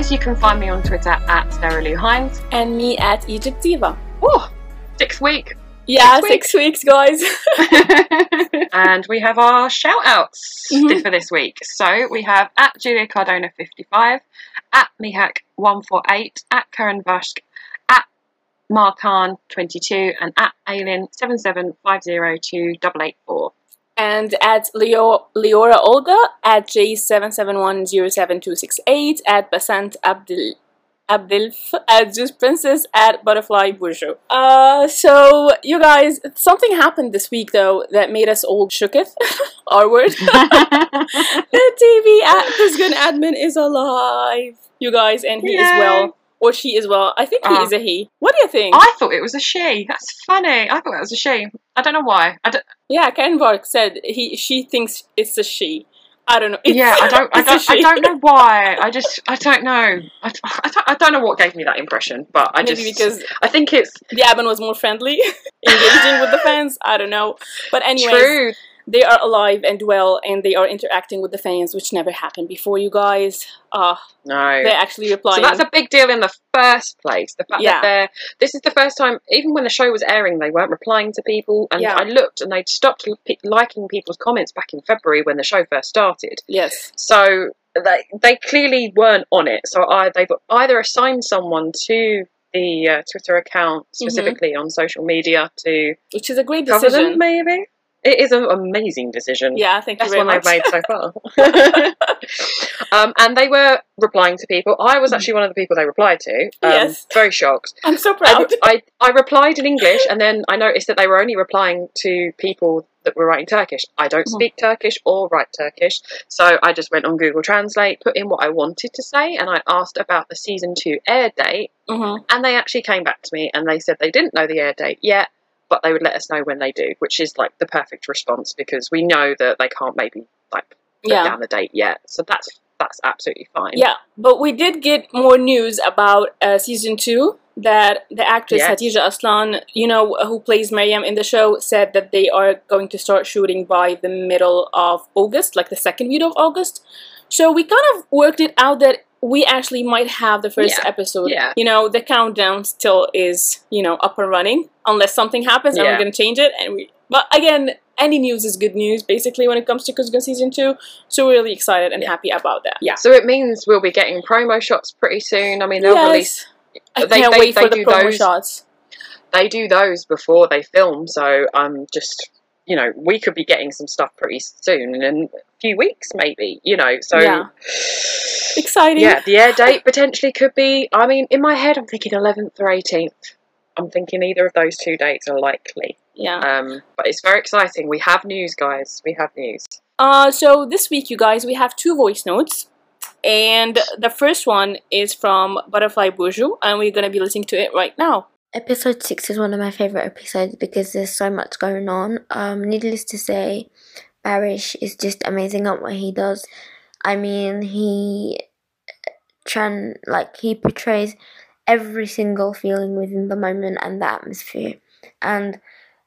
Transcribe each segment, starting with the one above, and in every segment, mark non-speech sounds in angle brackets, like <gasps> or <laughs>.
guys, you can find me on Twitter at Sarah Lou Hines. And me at Egypt Diva. Oh, sixth week. Yeah, Six six weeks, guys. <laughs> <laughs> and we have our shout outs Mhm. for this week. So we have at Julia Cardona 55, at Mihak 148, at Karen Vashk, at Markan 22, and at Alien 775028884. And at Leo, Leora Olga, at J77107268, at Basant Abdel. Abdelf at Juice Princess at Butterfly Bourgeois. Uh, so you guys, something happened this week though that made us all shooketh. <laughs> Our word. <laughs> the TV at Kuzgun admin is alive, you guys, and he is well, or she is well. I think he Oh. is a he. What do you think? I thought it was a she. That's funny. I thought it was a she. I don't know why. I don't, yeah, Karen Vark said he she thinks it's a she. I don't know. It's- yeah, I don't. <laughs> I don't. I don't know <laughs> why. I just. I don't know. I, I, don't, I don't know what gave me that impression, but I Maybe just. because I think it's the admin was more friendly, <laughs> engaging with the fans. I don't know. But anyway, true. They are alive and well, and they are interacting with the fans, which never happened before. You guys, uh, No. they're actually replying. So that's a big deal in the first place. The fact Yeah. that they're this is the first time, even when the show was airing, they weren't replying to people. And Yeah. I looked, and they'd stopped liking people's comments back in February when the show first started. yes, So they they clearly weren't on it. So I they've either assigned someone to the uh, Twitter account specifically on social media to which is a great Mm-hmm. decision. Maybe it is an amazing decision. Yeah, thank you Best very one much. they've made so <laughs> far. <laughs> um, and they were replying to people. I was actually one of the people they replied to. Um, Yes. Very shocked. I'm so proud. I, I replied in English and then I noticed that they were only replying to people that were writing Turkish. I don't Mhm. speak Turkish or write Turkish. So I just went on Google Translate, put in what I wanted to say, and I asked about the season two air date. Mhm. And they actually came back to me and they said they didn't know the air date yet, but they would let us know when they do, which is like the perfect response because we know that they can't maybe like put Yeah. down the date yet. So that's that's absolutely fine. Yeah, but we did get more news about uh, season two. That the actress Yes. Hatice Aslan, you know, who plays Maryam in the show, said that they are going to start shooting by the middle of August, like the second week of August. So we kind of worked it out that we actually might have the first Yeah. episode. Yeah. You know, the countdown still is, you know, up and running unless something happens and Yeah. we're going to change it. And we, but again, any news is good news basically when it comes to Kuzgun season two. So we're really excited and Yeah. happy about that. Yeah. So it means we'll be getting promo shots pretty soon. I mean, they'll release I they- can't they- wait they for the promo those- shots. they do those before they film, so I'm just you know we could be getting some stuff pretty soon in a few weeks maybe. You know, so Yeah. Exciting. Yeah, the air date potentially could be. I mean, in my head, I'm thinking 11th or 18th. I'm thinking either of those two dates are likely. Yeah. Um, but it's very exciting. We have news, guys. We have news. Uh, so this week, you guys, we have two voice notes. And the first one is from Butterfly Bourgeois, and we're going to be listening to it right now. Episode 6 is one of my favourite episodes because there's so much going on. Um, needless to say, Barish is just amazing at what he does. I mean, he tran like he portrays every single feeling within the moment and the atmosphere. And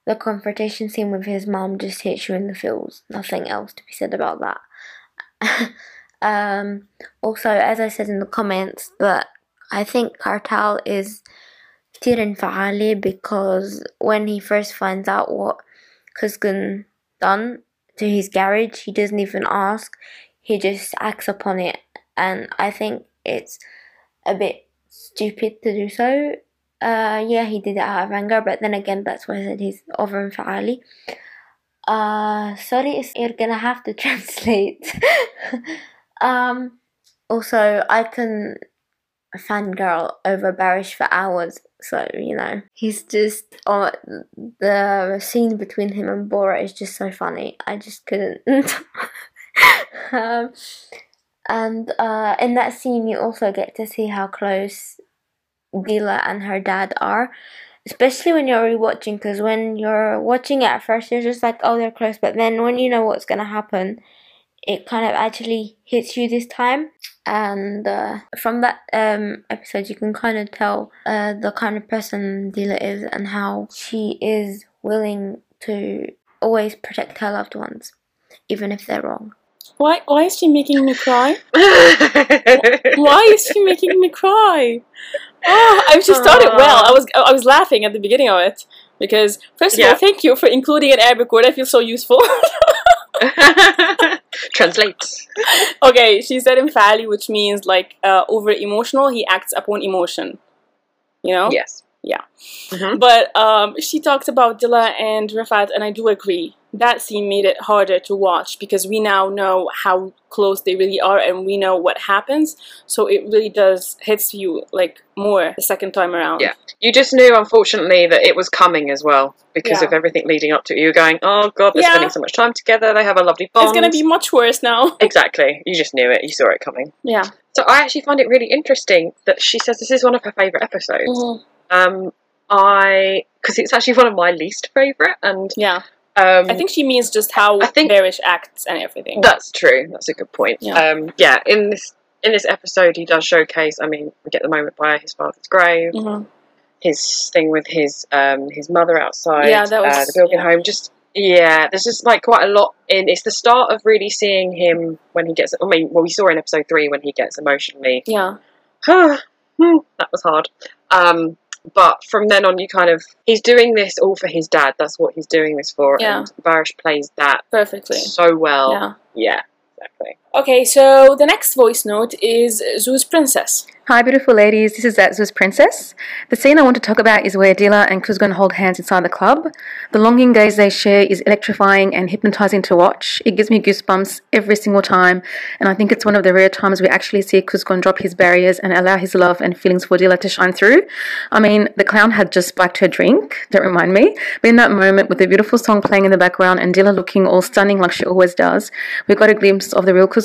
the confrontation scene with his mom just hits you in the feels. Nothing else to be said about that. <laughs> um, also, as I said in the comments, but I think Kartal is كتير انفعالي because when he first finds out what Kuzgun done to his garage, he doesn't even ask. He just acts upon it, and I think it's a bit stupid to do so. Uh, yeah, he did it out of anger, but then again, that's why I said he's over انفعالي. Uh, sorry, it's- you're gonna have to <laughs> translate. <laughs> um, also, I can fangirl over Barish for hours. So you know, he's just oh, the scene between him and Bora is just so funny. I just couldn't. <laughs> um, and uh, in that scene, you also get to see how close Dila and her dad are. Especially when you're rewatching, because when you're watching it at first, you're just like, oh, they're close. But then when you know what's gonna happen, it kind of actually hits you this time and uh, from that um, episode you can kind of tell uh, the kind of person Dila is and how she is willing to always protect her loved ones even if they're wrong Why? Why is she making me cry? <laughs> Why is she making me cry? Oh, I just started well. I was I was laughing at the beginning of it because first of Yeah. all, thank you for including an Arabic word. I feel so useful. <laughs> <laughs> Translate. okay, she said infali, which means like uh, over emotional. He acts upon emotion. You know. Yes. Yeah. Mhm. But um, she talked about Dila and Rafat, and I do agree. That scene made it harder to watch because we now know how close they really are and we know what happens. So it really does hits you like more the second time around. Yeah. You just knew, unfortunately, that it was coming as well because Yeah. of everything leading up to it. You were going, oh god, they're Yeah. spending so much time together. They have a lovely bond. It's gonna be much worse now. <laughs> exactly. You just knew it. You saw it coming. Yeah. So I actually find it really interesting that she says this is one of her favorite episodes. Mhm. Um, I because it's actually one of my least favorite, and Yeah. um, I think she means just how I think- acts and everything. That's true. That's a good point. Yeah. Um, yeah. In this in this episode, he does showcase. I mean, we get the moment by his father's grave, Mhm. his thing with his um his mother outside. Yeah, that was- uh, the Bilgin yeah. home. Just yeah, there's just like quite a lot in. It's the start of really seeing him when he gets. I mean, well, we saw in episode three when he gets emotionally. Yeah. <sighs> That was hard. Um, but from then on, you kind of he's doing this all for his dad. That's what he's doing this for. Yeah. And Barish plays that Perfectly. so well. Yeah. Yeah, exactly. Okay, so the next voice note is Zoo's princess. Hi, beautiful ladies. This is uh, Zatzu's Princess. The scene I want to talk about is where Dila and Kuzgun hold hands inside the club. The longing gaze they share is electrifying and hypnotizing to watch. It gives me goosebumps every single time, and I think it's one of the rare times we actually see Kuzgun drop his barriers and allow his love and feelings for Dila to shine through. I mean, the clown had just spiked her drink, don't remind me, but in that moment, with the beautiful song playing in the background and Dila looking all stunning like she always does, we got a glimpse of the real Kuzgun.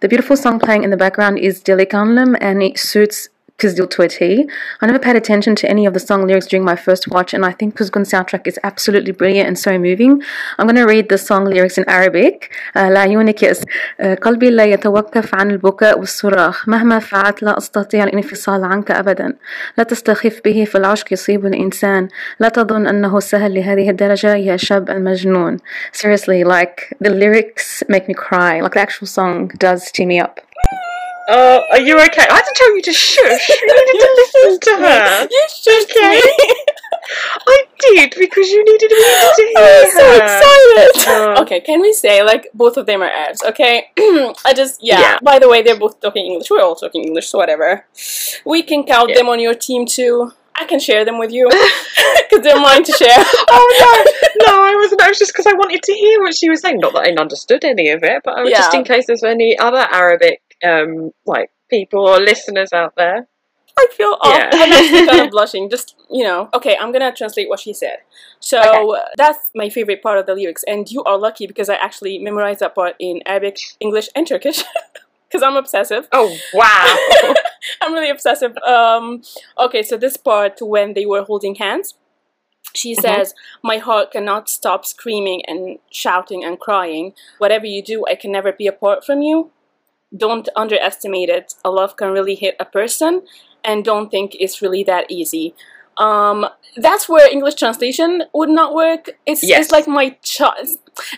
The beautiful song playing in the background is Delikanlım, and it suits Kızıl to a T. I never paid attention to any of the song lyrics during my first watch, and I think Kuzgun's soundtrack is absolutely brilliant and so moving. I'm going to read the song lyrics in Arabic. آه، لعيونك يس آه، قلبي لا يتوقف عن البكاء والصراخ مهما فعلت لا أستطيع الانفصال عنك أبدا لا تستخف به في العشق يصيب الإنسان لا تظن أنه سهل لهذه الدرجة يا شاب المجنون Seriously, like, the lyrics make me cry. Like, the actual song does tear me up. Oh, are you okay? I had to tell you to shush. <laughs> You needed to listen to her. You should Okay. me. <laughs> I did because you needed me to <gasps> hear I'm so excited. Oh. <laughs> Okay, can we say like both of them are Arabs? Okay, <clears throat> I just yeah. Yeah. By the way, they're both talking English. We're all talking English, so whatever. We can count Yeah. them on your team too. I can share them with you because they're mine to share. Oh no, no, I wasn't. That was just because I wanted to hear what she was saying. Not that I understood any of it, but I was just in case there's any other Arabic, um, like people or listeners out there. I feel awful. Yeah. I'm kind of blushing. Just you know. Okay, I'm gonna translate what she said. So Okay. that's my favorite part of the lyrics, and you are lucky because I actually memorized that part in Arabic, English, and Turkish. <laughs> Because I'm obsessive. Oh wow! <laughs> I'm really obsessive. Um, okay, so this part when they were holding hands, she Mhm. says, "My heart cannot stop screaming and shouting and crying. Whatever you do, I can never be apart from you. Don't underestimate it. A love can really hit a person, and don't think it's really that easy." Um, that's where English translation would not work. It's Yes. it's like my child.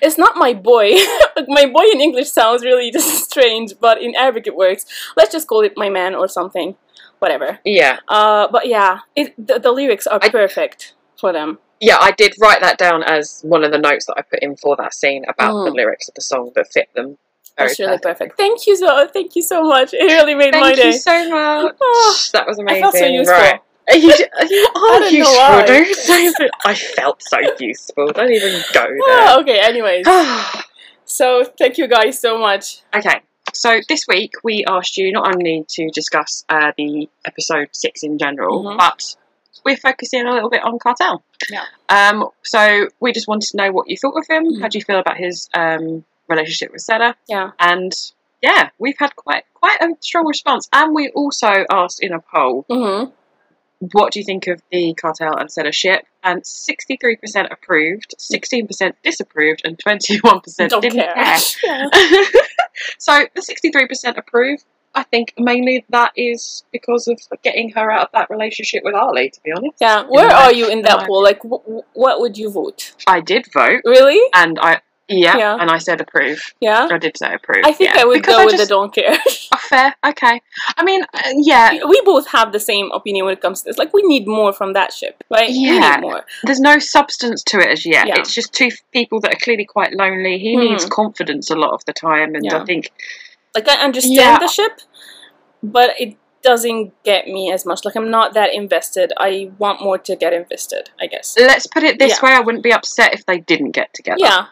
It's not my boy. <laughs> my boy in English sounds really <laughs> just strange, but in Arabic it works. Let's just call it my man or something. Whatever. yeah, Uh, but yeah, it, the, the lyrics are I- perfect for them. yeah, I did write that down as one of the notes that I put in for that scene about the Mm. lyrics of the song that fit them. Very That's really perfectly. perfect. Thank you so. Thank you so much. It really made my day. Thank you so much. Oh, that was I amazing. felt so useful. Right. Are you, are you <laughs> I don't know useful. Don't say <laughs> that. I felt so useful. Don't even go Ah, okay. Anyways, <sighs> so thank you guys so much. okay. So this week we asked you not only to discuss uh, the episode six in general, Mhm. but we're focusing a little bit on Kartal. Yeah. Um. So we just wanted to know what you thought of him. Mhm. How do you feel about his um relationship with Seda? Yeah. And yeah, we've had quite quite a strong response, and we also asked in a poll Mm-hmm. what do you think of the Kartal and Seda ship? And 63% approved, 16% disapproved, and 21% Don't didn't care. care. <laughs> Yeah. <laughs> so the 63% approved, I think mainly that is because of getting her out of that relationship with Ali, to be honest. Yeah. Where are you in that poll? Like, wh- what would you vote? I did vote, Really? and I Yeah, Yeah. and I said approve. Yeah. I did say approve. I think yeah. I would Because go I with just- the don't care. Oh, fair. Okay. I mean, uh, yeah. we both have the same opinion when it comes to this. Like, we need more from that ship, right? Yeah. more. There's no substance to it as yet. Yeah. It's just two people that are clearly quite lonely. He Mhm. needs confidence a lot of the time, and. I think Like, I understand the ship, but it doesn't get me as much. Like, I'm not that invested. I want more to get invested, I guess. let's put it this Yeah. way: I wouldn't be upset if they didn't get together. Yeah.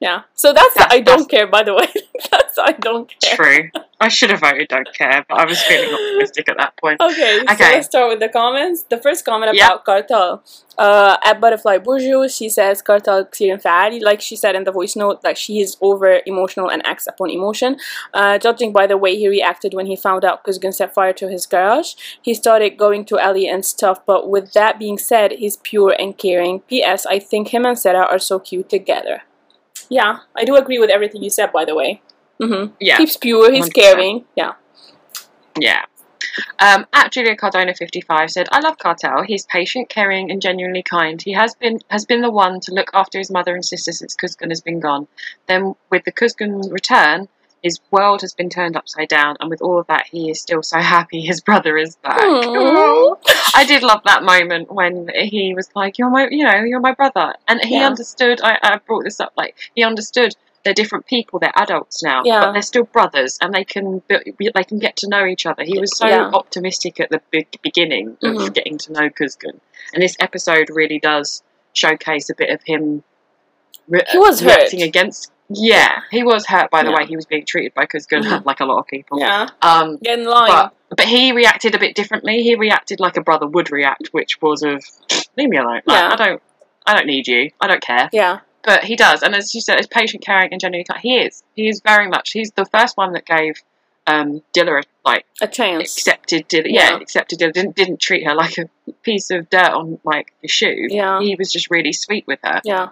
Yeah. So that's, that's I don't that's, care, by the way. <laughs> that's I don't care. True. I should have voted don't care, but I was feeling <laughs> optimistic at that point. Okay, okay. so let's start with the comments. The first comment about yep. Kartal. Uh, at Butterfly Bourgeois, she says Kartal Xirin Fa'ali, like she said in the voice note, that she is over emotional and acts upon emotion. Uh, judging by the way he reacted when he found out Kuzgun set fire to his garage, he started going to Ellie and stuff, but with that being said, he's pure and caring. P.S. I think him and Sarah are so cute together. Yeah, I do agree with everything you said, by the way. Mm-hmm. Yeah. He's pure, he's 100%. caring. Yeah. Yeah. Um, at Julia Cardona fifty five said, "I love Kartal. He's patient, caring, and genuinely kind. He has been has been the one to look after his mother and sister since Kuzgun has been gone. Then, with the Kuzgun return, his world has been turned upside down, and with all of that, he is still so happy his brother is back. I did love that moment when he was like, "You're my, you know, you're my brother," and he Yeah. understood. I, I brought this up, like he understood. They're different people. They're adults now, Yeah. but they're still brothers, and they can they can get to know each other. He was so Yeah. optimistic at the big beginning of Mhm. getting to know Kuzgun, and this episode really does showcase a bit of him. Re- He was reacting hurt. against. Yeah, he was hurt by the Yeah. way he was being treated by Kuzgun, <laughs> like a lot of people. Yeah. Um, Get in line. but but he reacted a bit differently. He reacted like a brother would react, which was of leave me alone. Like, Yeah. I don't I don't need you. I don't care. yeah. But he does, and as you said, as patient, caring, and genuinely kind. He is. He is very much. He's the first one that gave um, Dila a, like A chance. accepted Dila. Yeah, Yeah. accepted Dila. Didn't didn't treat her like a piece of dirt on like a shoe. Yeah. He was just really sweet with her. Yeah.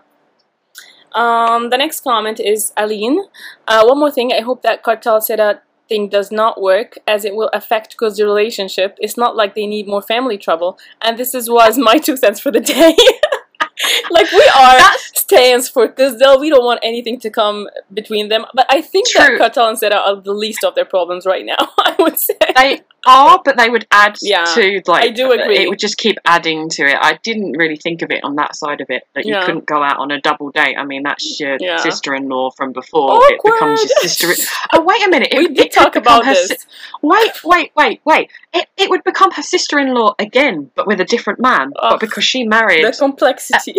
Um, the next comment is Aline. Uh, one more thing. I hope that Kartal Seda thing does not work as it will affect Kuzd's relationship. It's not like they need more family trouble. And this is was <laughs> my two cents for the day. <laughs> like we are That's stands for Kuzdel. We don't want anything to come between them. But I think that True. Kartal and Seda are the least of their problems right now. <laughs> I would say. they are, but they would add Yeah, to like. I do agree. It would just keep adding to it. I didn't really think of it on that side of it that you Yeah. couldn't go out on a double date. I mean, that's your Yeah. sister-in-law from before. It becomes your Awkward. sister. <laughs> Oh wait a minute! It, we did it talk about this. si- wait, wait, wait, wait! It it would become her sister-in-law again, but with a different man. Oh, but because she married. the complexity.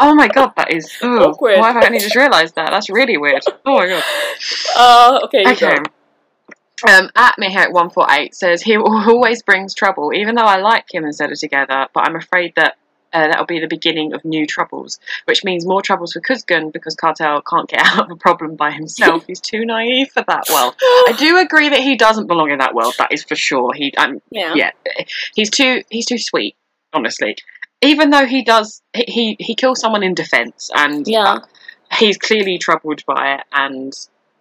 oh my god, that is <laughs> ugh, Awkward. Why have I only just realised that? That's really weird. Oh my god. <laughs> uh, okay. Okay. go. Um, at Mihek148 says, He <laughs> always brings trouble, even though I like him and Zeta together, but I'm afraid that uh, that'll be the beginning of new troubles, which means more troubles for Kuzgun because Kartal can't get <laughs> out of a problem by himself. <laughs> He's too naive for that world. I do agree that he doesn't belong in that world, that is for sure. He, um, Yeah. yeah, he's too, he's too sweet, honestly. Even though he does, he, he, he kills someone in defense, and Yeah. he's clearly troubled by it, and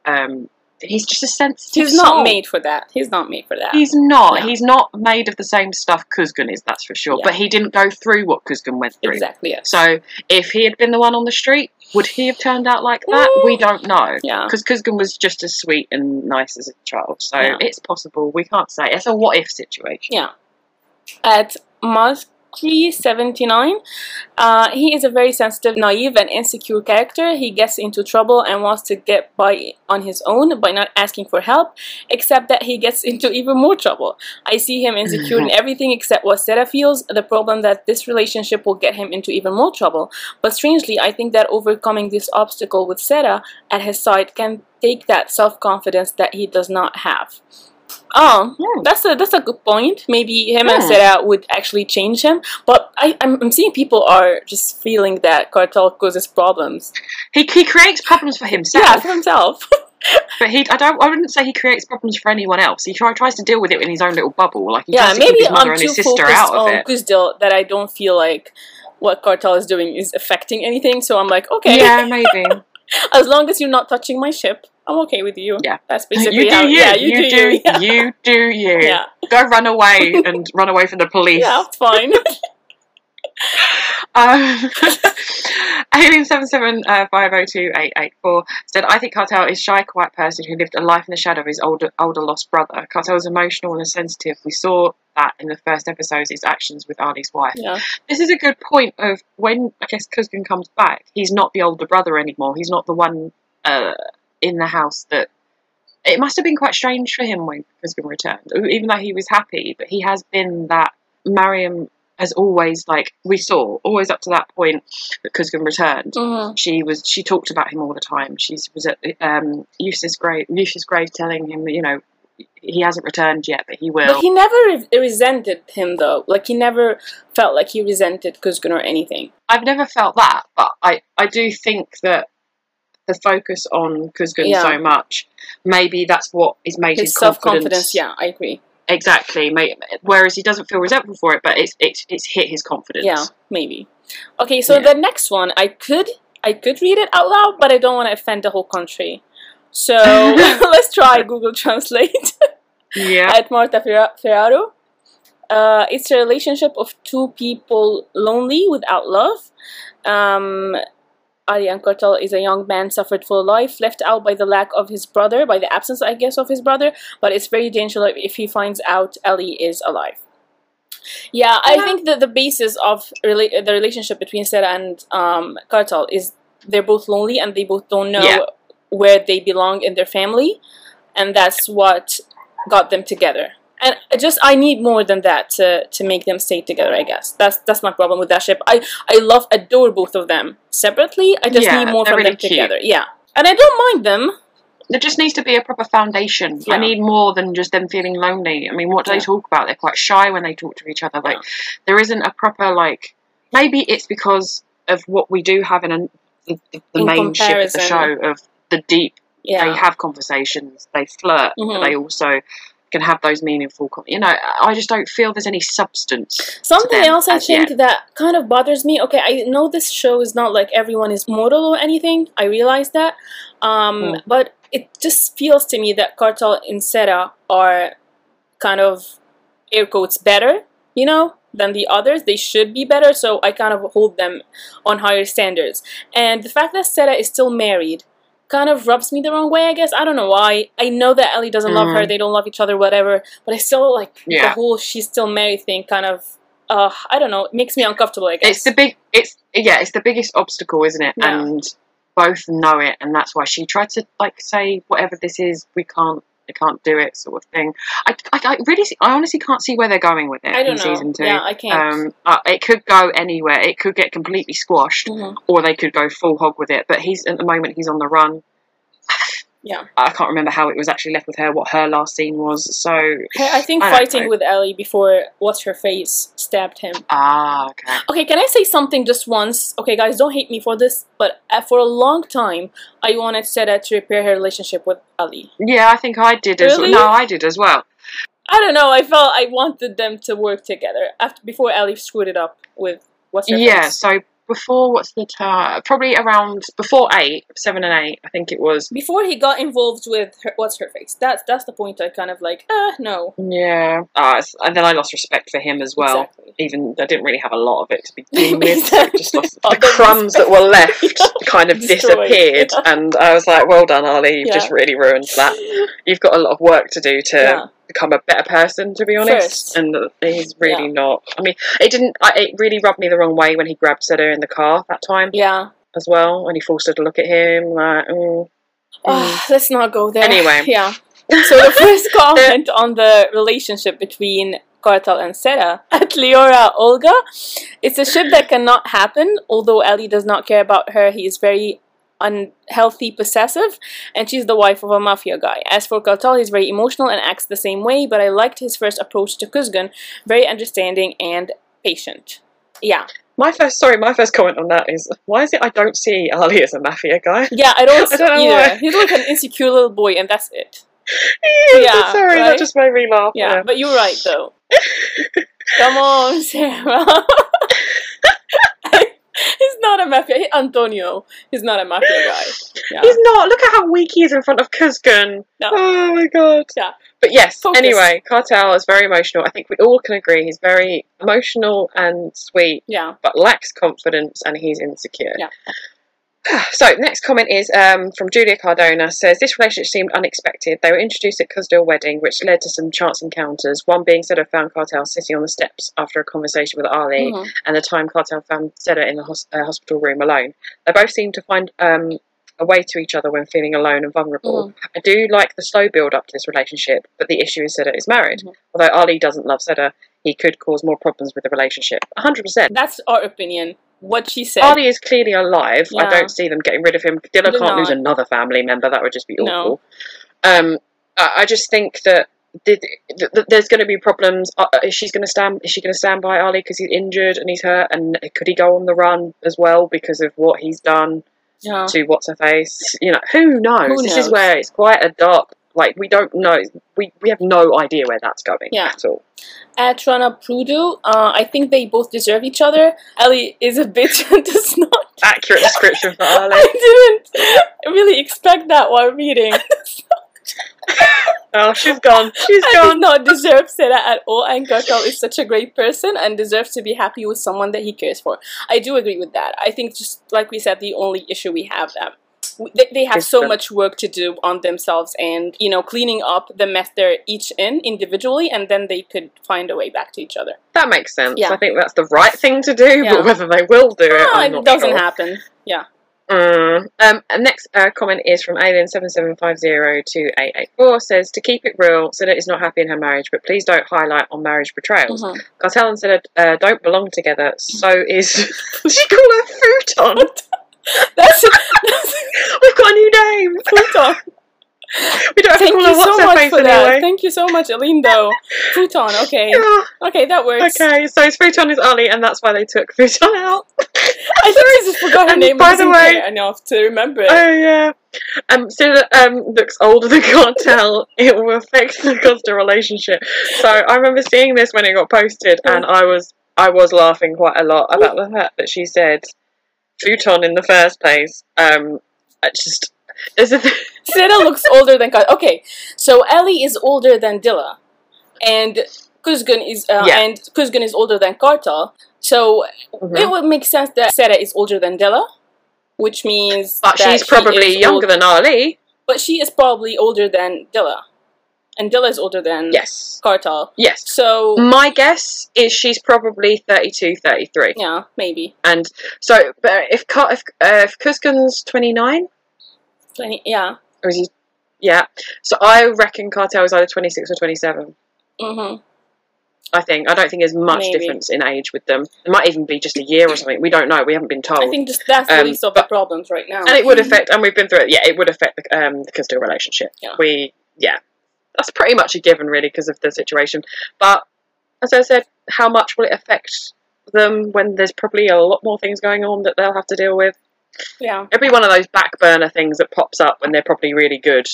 um, he's just a sensitive He's not soul. made for that. He's not made for that. He's not. Yeah. He's not made of the same stuff Kuzgun is, that's for sure. Yeah. But he didn't go through what Kuzgun went through. exactly. Yes. So if he had been the one on the street, would he have turned out like that? Mm. We don't know. Yeah. Because Kuzgun was just as sweet and nice as a child. So Yeah. it's possible. We can't say. It's a what if situation. Yeah. At Musky79, uh, he is a very sensitive, naive, and insecure character. He gets into trouble and wants to get by on his own by not asking for help, except that he gets into even more trouble. I see him insecure in <laughs> everything except what Sarah feels, the problem that this relationship will get him into even more trouble. But strangely, I think that overcoming this obstacle with Sarah at his side can take that self-confidence that he does not have. Oh, Hmm. that's a that's a good point. Maybe him and Hmm. Sarah would actually change him, but I, I'm, I'm seeing people are just feeling that Kartal causes problems. He, he creates problems for himself. Yeah, for himself. <laughs> But he, I don't, I wouldn't say he creates problems for anyone else. He try, tries to deal with it in his own little bubble. Like he yeah, tries to keep maybe his mother I'm and too his sister focused out of on it. Kuzdil that I don't feel like what Kartal is doing is affecting anything. So I'm like, okay, Yeah, <laughs> maybe. as long as you're not touching my ship, I'm okay with you. Yeah. that's <laughs> basically you do how. you. Yeah, you, do, you. Yeah. <laughs> You do you. Yeah. Go run away <laughs> and run away from the police. Yeah, it's fine. Um, Alien seven seven uh, five zero two eight eight four said, "I think Kartal is shy, quiet person who lived a life in the shadow of his older older lost brother. Kartal is emotional and sensitive. We saw that in the first episodes, his actions with Ali's wife. Yeah. This is a good point of when I guess Kuzgun comes back. He's not the older brother anymore. He's not the one uh, in the house that." It must have been quite strange for him when Kuzgun returned, even though he was happy. But he has been that Mariam has always like we saw always up to that point that Kuzgun returned. Mhm. She was she talked about him all the time. She was at um, Yusuf's Grave, Yusuf's Grave telling him, you know, he hasn't returned yet, but he will. But he never re- resented him though. Like he never felt like he resented Kuzgun or anything. I've never felt that, but I I do think that the focus on Kuzgun Yeah. so much, maybe that's what is made his, His self confidence. yeah, I agree. exactly. Whereas he doesn't feel resentful for it, but it's it's it's hit his confidence. Yeah, maybe. Okay, so Yeah. the next one, I could I could read it out loud, but I don't want to offend the whole country. So <laughs> <laughs> let's try Google Translate yeah. <laughs> at Marta Ferraro. Uh, it's a relationship of two people lonely without love. Um, Ali Ankartal is a young man suffered for life, left out by the lack of his brother, by the absence, I guess, of his brother. But it's very dangerous if he finds out Ellie is alive. Yeah, I Yeah. think that the basis of rela- the relationship between Sarah and um, Kartal is they're both lonely and they both don't know Yeah. where they belong in their family, and that's what got them together. And I just I need more than that to, to make them stay together. I guess that's that's my problem with that ship. I I love adore both of them separately. I just Yeah, need more from really them cute. together. Yeah, and I don't mind them. There just needs to be a proper foundation. Yeah. I need more than just them feeling lonely. I mean, what do Yeah. they talk about? They're quite shy when they talk to each other. Like, there isn't a proper like. Maybe it's because of what we do have in a, the, the, the In main ship of the show of the deep. Yeah, They have conversations. They flirt. Mhm. But they also can have those meaningful. You know, I just don't feel there's any substance. Something else I think yet. that kind of bothers me. Okay, I know this show is not like everyone is mortal or anything. I realize that, um, Hmm. but it just feels to me that Kartal and Sera are kind of air quotes better. You know. Than the others, they should be better. So I kind of hold them on higher standards. And the fact that Sera is still married kind of rubs me the wrong way. I guess I don't know why. I know that Ellie doesn't love Mhm. her. They don't love each other. Whatever. But I still like the Yeah. whole she's still married thing. Kind of uh, I don't know. It makes me uncomfortable. I guess. It's the big. It's yeah. It's the biggest obstacle, isn't it? Yeah. And both know it, and that's why she tried to like say whatever this is, we can't. I can't do it, sort of thing. I, I, I really, see, I honestly can't see where they're going with it I don't in know. season two. Yeah, I can't. Um, uh, it could go anywhere. It could get completely squashed, Mhm. or they could go full hog with it. But he's at the moment he's on the run. <sighs> Yeah. I can't remember how it was actually left with her, what her last scene was. So I think I fighting know. with Ellie before what's her face stabbed him. ah, okay. Okay, can I say something just once? Okay, guys, don't hate me for this, but uh, for a long time, I wanted Sarah to repair her relationship with Ali. Yeah, I think I did as well. No, I did as well. I don't know. I felt I wanted them to work together after before Ali screwed it up with what's her Yeah, face. so before what's the time? Probably around before eight, seven and eight, I think it was. Before he got involved with her, what's her face. That's that's the point. I kind of like, uh, no. Yeah, uh, and then I lost respect for him as well. Exactly. Even I didn't really have a lot of it to begin <laughs> with. so just lost the crumbs that were left <laughs> kind of Destroyed. disappeared, and I was like, "Well done, Ali. You've Yeah. just really ruined that. <laughs> You've got a lot of work to do to Yeah. Become a better person, to be honest." First. And he's really Yeah. not. I mean, it didn't. I, it really rubbed me the wrong way when he grabbed Seda in the car that time Yeah. as well, when he forced her to look at him. Like, mm, mm. Ah, let's not go there. Anyway. <laughs> Yeah. <laughs> So the first comment on the relationship between Kartal and Sera <laughs> at Leora Olga. It's a ship that cannot happen, although Ellie does not care about her. He is very unhealthy possessive, and she's the wife of a mafia guy. As for Kartal, he's very emotional and acts the same way, but I liked his first approach to Kuzgun, very understanding and patient. Yeah. My first, sorry, my first comment on that is why is it I don't see Ali as a mafia guy? Yeah, I don't, <laughs> I don't know either. why. He's like an insecure little boy, and that's it. <laughs> yeah, sorry, right? that just made me laugh. Yeah, but you're right though. <laughs> Come on, Sarah. His not a mafia. He, Antonio, he's not a mafia guy. <laughs> Yeah. He's not. Look at how weak he is in front of Kuzgun. No. Oh my god. Yeah. But yes, Focus. anyway, Kartal is very emotional. I think we all can agree he's very emotional and sweet, yeah. but lacks confidence and he's insecure. Yeah. <sighs> So, next comment is um, from Julia Cardona. Says this relationship seemed unexpected. They were introduced at Cusdale wedding, which led to some chance encounters. One being Seda found Kartal sitting on the steps after a conversation with Ali, Mhm. and the time Kartal found Seda in the hos- uh, hospital room alone. They both seemed to find um, a way to each other when feeling alone and vulnerable. I do like the slow build up to this relationship, but the issue is Seda is married. Mhm. Although Ali doesn't love Seda, he could cause more problems with the relationship. 100%. That's our opinion. What she said. Ali is clearly alive. I don't see them getting rid of him. Dila can't lose another family member. That would just be No. awful. Um, I, just think that th- th- th- there's going to be problems. Uh, is she's going to stand? Is she going to stand by Ali because he's injured and he's hurt? And could he go on the run as well because of what he's done yeah. to what's her face? You know, who knows? Who This is where it's quite a dark. Like we don't know. We we have no idea where that's going Yeah. at all. At Rana Prudu, uh, I think they both deserve each other. Ellie is a bitch <laughs> and does not. <laughs> Accurate description for <laughs> Ali. I didn't really expect that while reading. Oh, she's gone. She's I did gone. not deserve Sarah at all, and Kartal is such a great person and deserves to be happy with someone that he cares for. I do agree with that. I think, just like we said, the only issue we have um, w- they, they have so much work to do on themselves and you know cleaning up the mess they're each in individually and then they could find a way back to each other That makes sense. Yeah. I think that's the right thing to do, Yeah. but whether they will do it, I'm it doesn't sure. happen yeah Mm. Um, next uh, comment is from Alien77502884 says, To keep it real, Seda is not happy in her marriage, but please don't highlight on marriage betrayals. Mhm. Kartal and Seda uh, don't belong together, so is. Did <laughs> she call her Futon? <laughs> that's, that's <laughs> We've got a new name! Futon. <laughs> We don't have to thank call you so what's much face for that anyway. thank you so much Alindo Futon okay Yeah. okay that works Okay, so Futon is Ali, and that's why they took Futon out. I think I just forgot her And name by the way- enough to remember it Oh yeah. Um, Silla um looks older than Kartal. It will affect the Costa relationship. So I remember seeing this when it got posted, and I was I was laughing quite a lot about the fact that she said futon in the first place. Um, I just there's a th- Seda looks older than Ka- Okay, so Ellie is older than Dila, and Kuzgun is uh, Yeah. and Kuzgun is older than Kartal. So it would make sense that Seda is older than Dila, which means but that she's she probably younger old- than Ali. But she is probably older than Dila, and Dila is older than Yes, Kartal. yes. So My guess is she's probably 32, 33. yeah, maybe And so, but if Car- if uh, if Kuzgun's 29, twenty. Yeah. or is he? Yeah. So I reckon Kartal is either 26 or 27. hmm I think. I don't think there's much Maybe. difference in age with them. It might even be just a year or something. We don't know. We haven't been told. I think just that's the Um, least of the problems right now. and it would affect, and we've been through it. Yeah, it would affect the um the relationship. Yeah. We, yeah, that's pretty much a given, really, because of the situation. But as I said, how much will it affect them when there's probably a lot more things going on that they'll have to deal with? yeah. It'll be one of those back burner things that pops up when they're probably really good,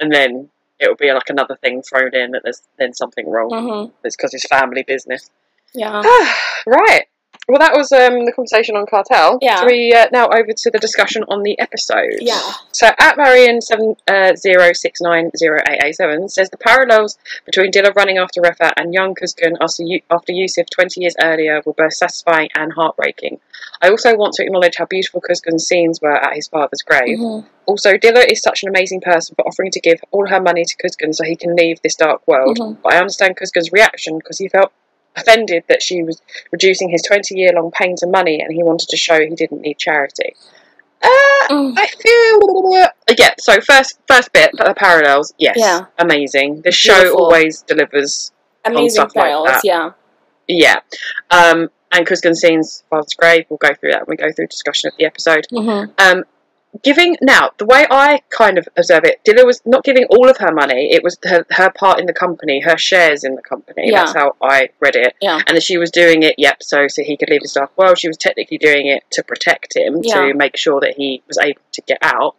and then it'll be like another thing thrown in that there's then something wrong. hmm It's because it's family business. Yeah. <sighs> right. Well, that was um, the conversation on Kartal. Yeah. So we uh, now over to the discussion on the episode. Yeah. So at Marion seven uh, zero six nine zero eight eight seven says the parallels between Dila running after Refat and young Kuzgun after, after Yusuf twenty years earlier were both satisfying and heartbreaking. I also want to acknowledge how beautiful Kuzgun's scenes were at his father's grave. Mhm. Also, Dila is such an amazing person for offering to give all her money to Kuzgun so he can leave this dark world. Mhm. But I understand Kuzgun's reaction because he felt offended that she was reducing his 20 year long pain to money and he wanted to show he didn't need charity. Uh, Mm. I feel. Yeah, so first first bit, the parallels, yes. Yeah. Amazing. The show Beautiful. always delivers. Amazing like parallels. that. yeah. Yeah. Um, and Kuzgun scenes, Father's Grave, we'll go through that when we go through discussion of the episode. hmm Um, giving now the way I kind of observe it, Dila was not giving all of her money. It was her, her part in the company, her shares in the company. Yeah. That's how I read it. Yeah. And that she was doing it, yep, so so he could leave his dark world. She was technically doing it to protect him, Yeah. to make sure that he was able to get out.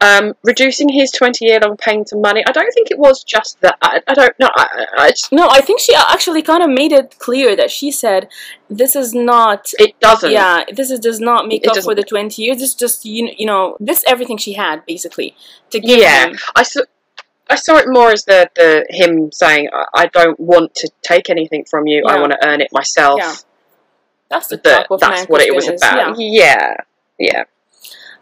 Um, reducing his 20 year long pain to money. I don't think it was just that. I, I don't know. I, I- just, No, I think she actually kind of made it clear that she said this is not. it doesn't. Yeah, this is, does not make It up for the twenty years. It's just you, you know this everything she had basically to give Yeah. him. I saw, I saw it more as the, the him saying, I, don't want to take anything from you. I want to earn it myself. Yeah. That's the of that's what it was about. Yeah. Yeah. Yeah.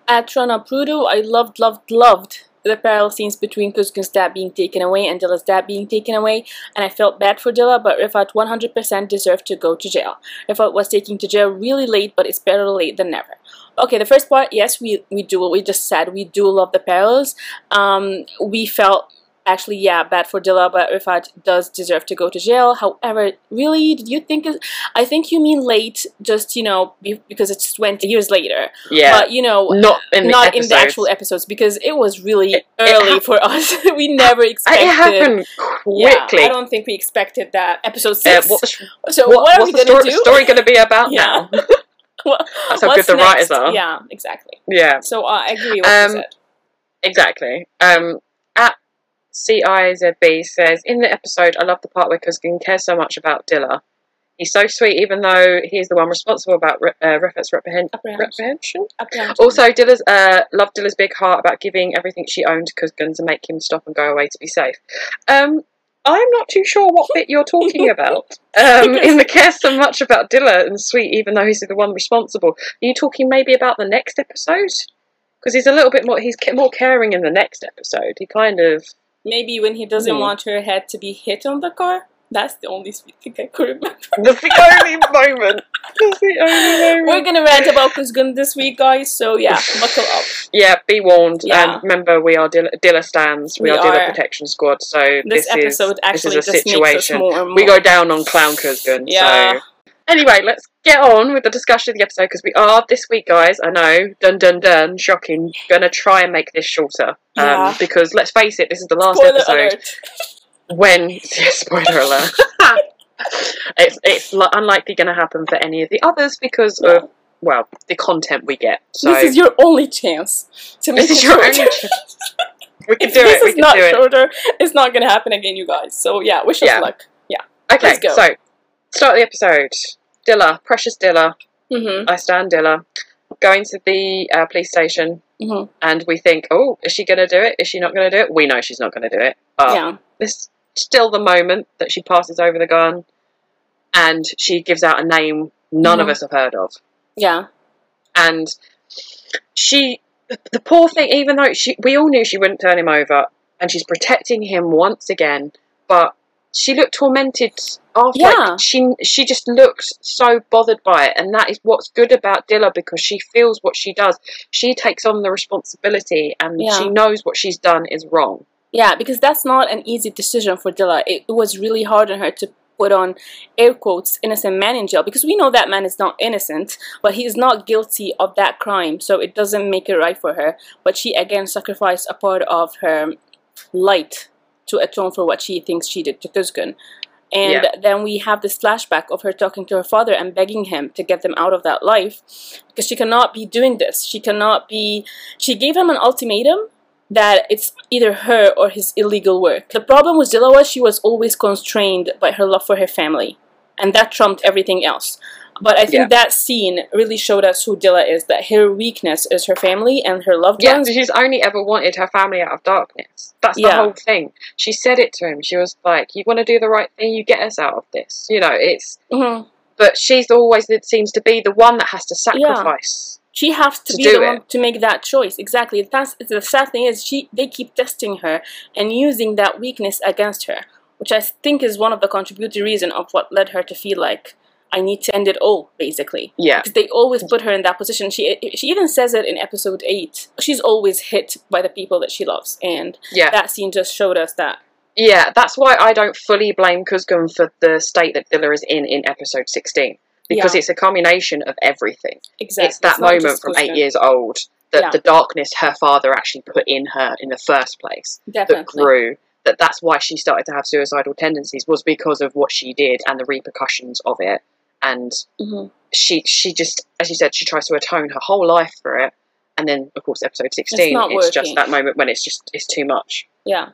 At Trana Prudo, I loved, loved, loved the parallel scenes between Kuzgun's dad being taken away and Dila's dad being taken away, and I felt bad for Dila, but Rifat 100% deserved to go to jail. Rifat was taken to jail really late, but it's better late than never. Okay, the first part, yes, we, we do what we just said. We do love the parallels. Um, we felt actually, yeah, bad for Dila, but Rifat does deserve to go to jail. However, really, did you think? It, I think you mean late, just you know, be, because it's 20 years later. Yeah. But you know, not in the not in the actual episodes because it was really It- it early hap- for <laughs> us. we never expected. It happened Yeah, quickly. I don't think we expected that episode Uh, six. what, so what- what, are what's we the gonna story, do? story going to be about <laughs> Yeah. now? <laughs> That's how good the writers are. Yeah, exactly. Yeah. So uh, I agree with Um. Exactly. Um, CIZB says, in the episode, I love the part where Kuzgun cares so much about Dila. He's so sweet, even though he's the one responsible about Re- uh, Refat's reprehen- Apprehension. reprehension. Apprehension. Also, Dila's uh, loved Dila's big heart about giving everything she owned to Kuzgun to make him stop and go away to be safe. Um, I'm not too sure what bit you're talking <laughs> about. Um, in the care so much about Dila and sweet, even though he's the one responsible. Are you talking maybe about the next episode? Because he's a little bit more. He's more caring in the next episode. He kind of. Maybe when he doesn't Hmm. want her head to be hit on the car. That's the only sweet thing I could remember. <laughs> That's the only moment. That's the only We're gonna rant about Kuzgun this week, guys. So yeah, <laughs> buckle up. Yeah, be warned. Yeah. And remember, we are Dila, Dila stands. We, We are Dila. Protection Squad. So This, this, episode is actually this is a just makes us situation. more more. We go down on Clown Kuzgun. Yeah. So anyway, let's get on with the discussion of the episode because we are this week, guys. I know, dun dun dun, shocking. Gonna try and make this shorter. Um, Yeah. Because let's face it, this is the last Spoiler episode alert. when <laughs> yeah, spoiler alert. <laughs> it's it's li- unlikely going to happen for any of the others because Yeah. of well the content we get. So this is your only chance to make This is your shorter. only chance. we can if do this it. We is not do it. shorter, it's not gonna happen again, you guys. So yeah, wish us luck. Yeah. Okay, Let's go. so start the episode. Dila, precious Dila, Mm-hmm. I stand Dila, going to the uh, police station, Mhm. and we think, oh, is she going to do it? Is she not going to do it? We know she's not going to do it. But yeah. this still the moment that she passes over the gun, and she gives out a name none of Mhm. us have heard of. Yeah. and she the, the poor thing even though she we all knew she wouldn't turn him over and she's protecting him once again but she looked tormented after Yeah. like, she she just looks so bothered by it and that is what's good about Dila because she feels what she does she takes on the responsibility and Yeah. she knows what she's done is wrong Yeah, because that's not an easy decision for Dila. It was really hard on her to put on air quotes innocent man in jail because we know that man is not innocent, but he is not guilty of that crime, so it doesn't make it right for her. But she again sacrificed a part of her light to atone for what she thinks she did to Kuzgun. And Yeah. then we have this flashback of her talking to her father and begging him to get them out of that life because she cannot be doing this. She cannot be. She gave him an ultimatum that it's either her or his illegal work. The problem with Dila was she was always constrained by her love for her family, and that trumped everything else. But I think Yeah. that scene really showed us who Dila is, that her weakness is her family and her loved yeah ones. she's only ever wanted her family out of darkness that's the Yeah. whole thing she said it to him she was like you want to do the right thing you get us out of this you know it's Mhm. but she's always it seems to be the one that has to sacrifice. She has to, To be the it. one to make that choice. Exactly. That's the sad thing is she they keep testing her and using that weakness against her, which I think is one of the contributing reason of what led her to feel like I need to end it all, basically. Yeah, Because they always put her in that position. She she even says it in episode eight. She's always hit by the people that she loves, and yeah, that scene just showed us that. yeah. That's why I don't fully blame Kuzgun for the state that Dila is in in episode sixteen because Yeah. it's a combination of everything. Exactly. It's that not moment from eight years old that Yeah. the darkness her father actually put in her in the first place that grew. That that's why she started to have suicidal tendencies was because of what she did and the repercussions of it. And Mhm. she she just as you said she tries to atone her whole life for it and then of course episode sixteen, not it's, just that moment when it's just it's too much. Yeah.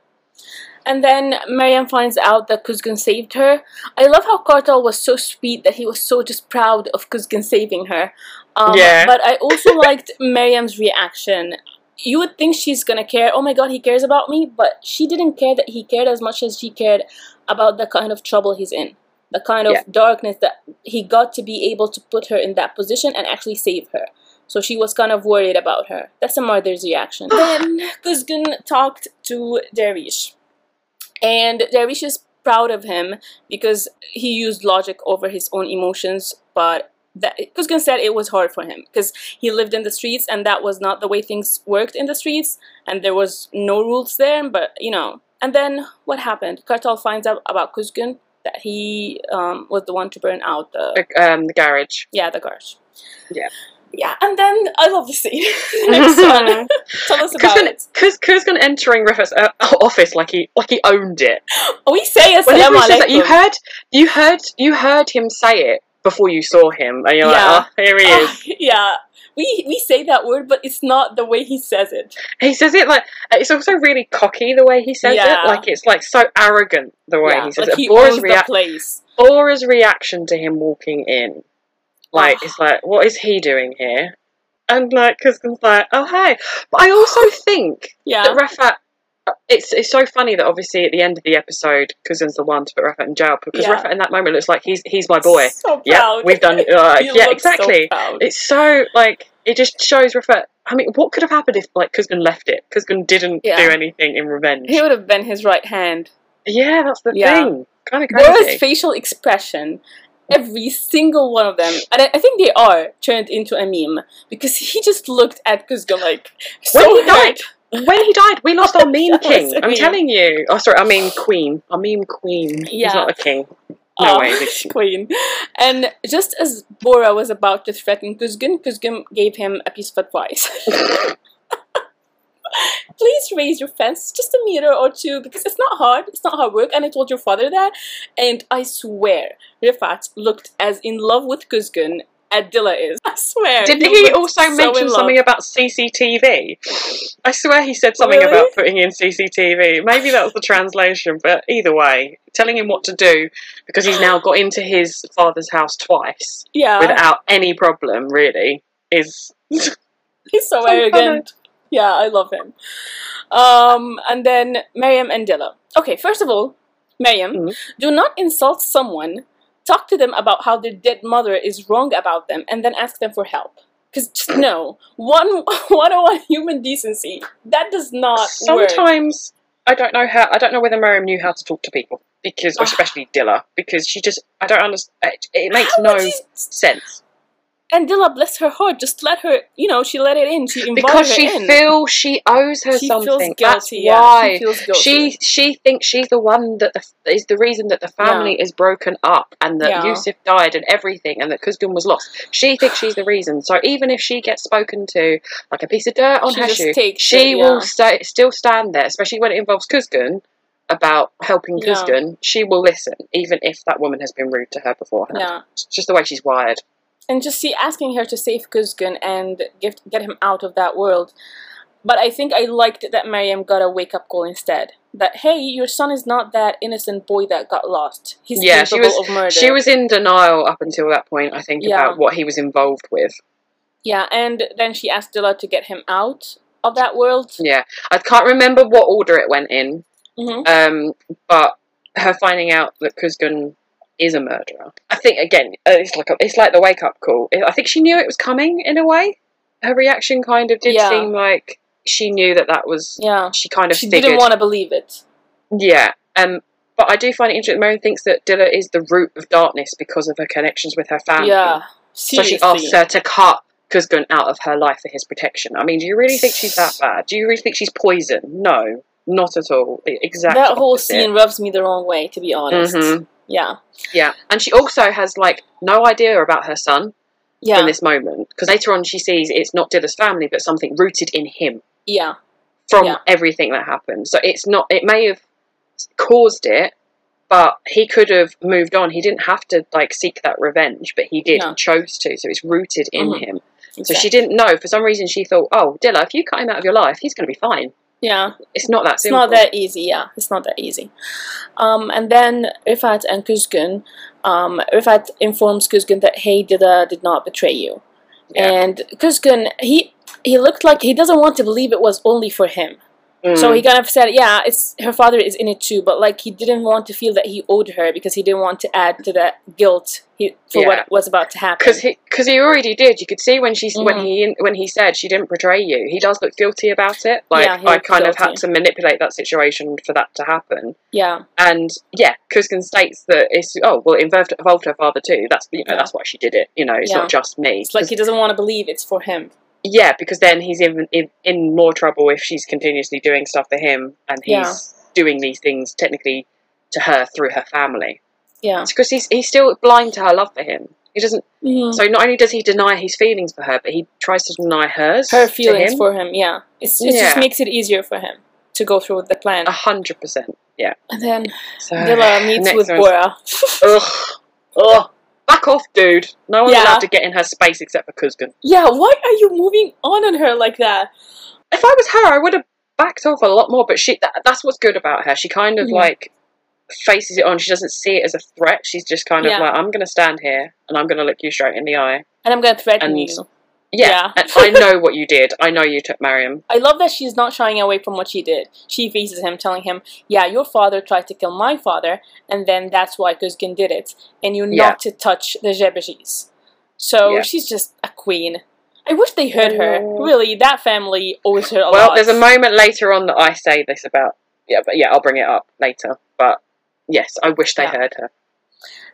And then Mariam finds out that Kuzgun saved her. I love how Kartal was so sweet that he was so just proud of Kuzgun saving her. Um, Yeah. But I also <laughs> liked Mariam's reaction. You would think she's gonna care. Oh my god, he cares about me, but she didn't care that he cared as much as she cared about the kind of trouble he's in, the kind of Yeah. darkness that he got to be able to put her in that position and actually save her. So she was kind of worried about her. That's a mother's reaction. Ah. then Kuzgun talked to Darish. And Darish is proud of him because he used logic over his own emotions, but that Kuzgun said it was hard for him because he lived in the streets and that was not the way things worked in the streets and there was no rules there, but you know. And then what happened? Kartal finds out about Kuzgun that he um, was the one to burn out the Um, the garage. yeah, the garage. Yeah. Yeah, and then I love the scene. <laughs> <laughs> Next one. Tell us about it. Because Kuzgun entering Rifat's uh, office like he like he owned it. We say Whenever assalamu he says that, you heard you heard you heard him say it before you saw him, and you're Yeah. like, oh, here he is. Oh, <laughs> yeah. We we say that word, but it's not the way he says it. He says it like uh, it's also really cocky the way he says Yeah. it. Like it's like so arrogant the way yeah, he says like it. he Bora's, owns the place. Bora's reaction to him walking in, like it's like, what is he doing here? And like Kuzgun's like, oh hey. But I also think Yeah, that Rafat. It's it's so funny that obviously at the end of the episode, Kuzgun's the one to put Rafat in jail because Yeah. In that moment looks like he's he's my boy. So Yeah, we've done. <laughs> Uh, yeah, so exactly. proud. It's so like it just shows Rafat. I mean, what could have happened if like Kuzgun left it? Kuzgun didn't Yeah. do anything in revenge. He would have been his right hand. Yeah, that's the Yeah. thing. Kind of Bora's crazy. facial expression, every single one of them, and I, I think they are turned into a meme because he just looked at Kuzgun like so When he died, when he died, we lost <laughs> our meme king. I'm telling you. Oh, sorry, I mean queen. I mean queen. Yeah. He's not a king. No Oh, way. <laughs> Queen. And just as Bora was about to threaten Kuzgun, Kuzgun gave him a piece of advice. <laughs> Please raise your fence just a meter or two because it's not hard. It's not hard work. And I told your father that. And I swear, Rifat looked as in love with Kuzgun Dila is. <laughs> I swear. Didn't he also so mention something about CCTV? I swear he said something Really? about putting in CCTV. Maybe that was the translation, but either way, telling him what to do because he's now got into his father's house twice Yeah. without any problem, really, is. <laughs> He's so, arrogant. Yeah, I love him. Um, and then Miriam and Dila. Okay, first of all, Miriam, Mhm. do not insult someone. Talk to them about how their dead mother is wrong about them, and then ask them for help. Because no, one one on one human decency that does not work. Sometimes I don't know how. I don't know whether Miriam knew how to talk to people because, Ah. especially Dila, because she just. I don't understand. It, it makes How no sense And Dila, bless her heart, just let her. You know, she let it in. She because she in. feels she owes her she something. feels guilty. That's yeah, why. she feels guilty. She she thinks she's the one that the, is the reason that the family is broken up and that Yeah. Yusuf died and everything and that Kuzgun was lost. She thinks she's the reason. So even if she gets spoken to like a piece of dirt on She her shoe, she it, will yeah. still stand there, especially when it involves Kuzgun about helping Yeah. Kuzgun. She will listen, even if that woman has been rude to her beforehand. yeah. It's just the way she's wired. And just see asking her to save Kuzgun and get get him out of that world. But I think I liked that Mariam got a wake up call instead. That hey, your son is not that innocent boy that got lost. He's Yeah, she capable was- of murder. She was in denial up until that point, I think, Yeah. about what he was involved with. yeah, and then she asked Dila to get him out of that world. Yeah, I can't remember what order it went in, hmm um, but her finding out that Kuzgun is a murderer. I think again, uh, it's like a, it's like the wake up call. I think she knew it was coming in a way. Her reaction kind of did Yeah. seem like she knew that that was. Yeah, She kind of she figured. didn't want to believe it. Yeah. Um. But I do find it interesting. Marion thinks that Dila is the root of darkness because of her connections with her family. Yeah, So she seriously. asks her to cut Kuzgun out of her life for his protection. I mean, do you really think she's that <sighs> bad? Do you really think she's poison? No, not at all. Exactly. that whole scene rubs me the wrong way, to be honest. Mhm. Yeah, Yeah, and she also has like no idea about her son yeah, in this moment because later on she sees it's not Dila's family, but something rooted in him yeah, from Yeah. everything that happened. So it's not. It may have caused it, but he could have moved on. He didn't have to like seek that revenge, but he did. No. He chose to. So it's rooted in Mhm. him. So she didn't know. For some reason, she thought, "Oh, Dila, if you cut him out of your life, he's going to be fine." Yeah, It's not that simple. it's not that easy. Yeah, it's not that easy. Um, and then Rifat and Kuzgun, um, Rifat informs Kuzgun that hey, Dila did not betray you, Yeah. and Kuzgun he he looked like he doesn't want to believe it was only for him. So Mm. he kind of said, "Yeah, it's her father is in it too," but like he didn't want to feel that he owed her because he didn't want to add to that guilt he, for Yeah. what was about to happen. because he because he already did. You could see when she when Mhm. he when he said she didn't betray you. He does look guilty about it. Like Yeah, I kind of had to manipulate that situation for that to happen. yeah, And yeah, Kuzgun states that it's oh well, it involved, involved her father too. That's you know Yeah. that's why she did it. You know, it's not just me. it's like he doesn't want to believe it's for him. Yeah, because then he's in, in in more trouble if she's continuously doing stuff to him, and he's Yeah. doing these things technically to her through her family. Yeah. It's because he's he's still blind to her love for him. He doesn't. Mhm. So not only does he deny his feelings for her, but he tries to deny hers. her feelings him. for him. Yeah, it's, it Yeah. just makes it easier for him to go through with the plan. a hundred percent. Yeah. and then So Dila meets with Bora. Ugh. Ugh. Off, dude. No one's Yeah. allowed to get in her space except for Kuzgun. yeah, why are you moving on on her like that? If I was her, I would have backed off a lot more. But she, that, that's what's good about her. She kind of Mhm. like faces it on. She doesn't see it as a threat. She's just kind of Yeah. like, I'm going to stand here and I'm going to look you straight in the eye. And I'm gonna threaten And- you. Yeah, Yeah. I know what you did. I know you took Mariam. I love that she's not shying away from what she did. She faces him, telling him, "Yeah, your father tried to kill my father, and then that's why Kuzgun did it, and you're Yeah. not to touch the Jebejis." So Yeah. she's just a queen. I wish they heard her. Really, that family owes her a Well, lot. there's a moment later on that I say this about. Yeah, but yeah, I'll bring it up later. But yes, I wish they Yeah. heard her.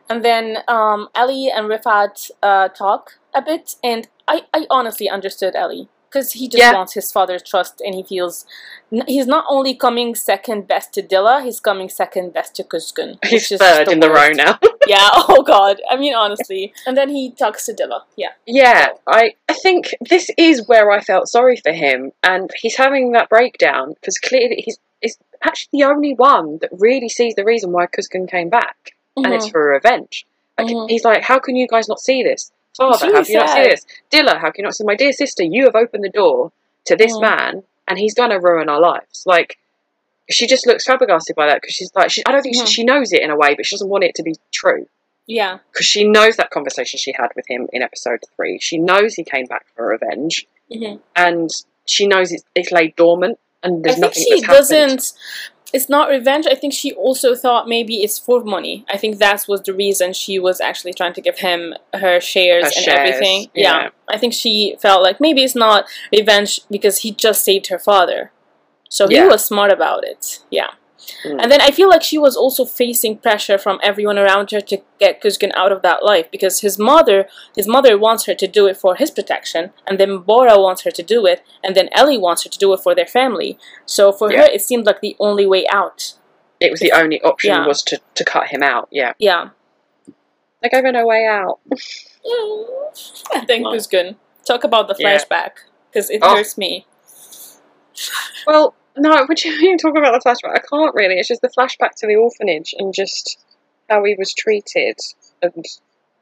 And then um, Ali and Rifat uh, talk a bit, and I, I honestly understood Ali because he just Yeah. wants his father's trust, and he feels n- he's not only coming second best to Dila, he's coming second best to Kuzgun. He's third just in the row now. <laughs> yeah. <laughs> Oh God. I mean, honestly. And then he talks to Dila. Yeah. Yeah, I, I think this is where I felt sorry for him, and he's having that breakdown because clearly he's is actually the only one that really sees the reason why Kuzgun came back, and it's Mhm. for revenge. Like Mhm. he's like, how can you guys not see this? Father, really have you not see this? Dila, how can you not see? My dear sister, you have opened the door to this Mhm. man, and he's gonna ruin our lives. Like. She just looks flabbergasted by that because she's like, she, I don't think Mhm. she, she knows it in a way, but she doesn't want it to be true Yeah. because she knows that conversation she had with him in episode three. She knows he came back for revenge, hmm and she knows it's, it's laid dormant, and I think she doesn't. It's not revenge. I think she also thought maybe it's for money. I think that was the reason she was actually trying to give him her shares Her and shares, everything. yeah. I think she felt like maybe it's not revenge because he just saved her father. So he was smart about it. Yeah. Mm. And then I feel like she was also facing pressure from everyone around her to get Kuzgun out of that life because his mother his mother wants her to do it for his protection, and then Bora wants her to do it, and then Ellie wants her to do it for their family. So for Yeah. her it seemed like the only way out. It was the only option Yeah. was to, to cut him out. Yeah, Yeah. they gave her no way out. I think Kuzgun. Talk about the flashback. Because it Oh. hurts me. Well, no, would you even talk about the flashback? I can't really. It's just the flashback to the orphanage and just how he was treated. And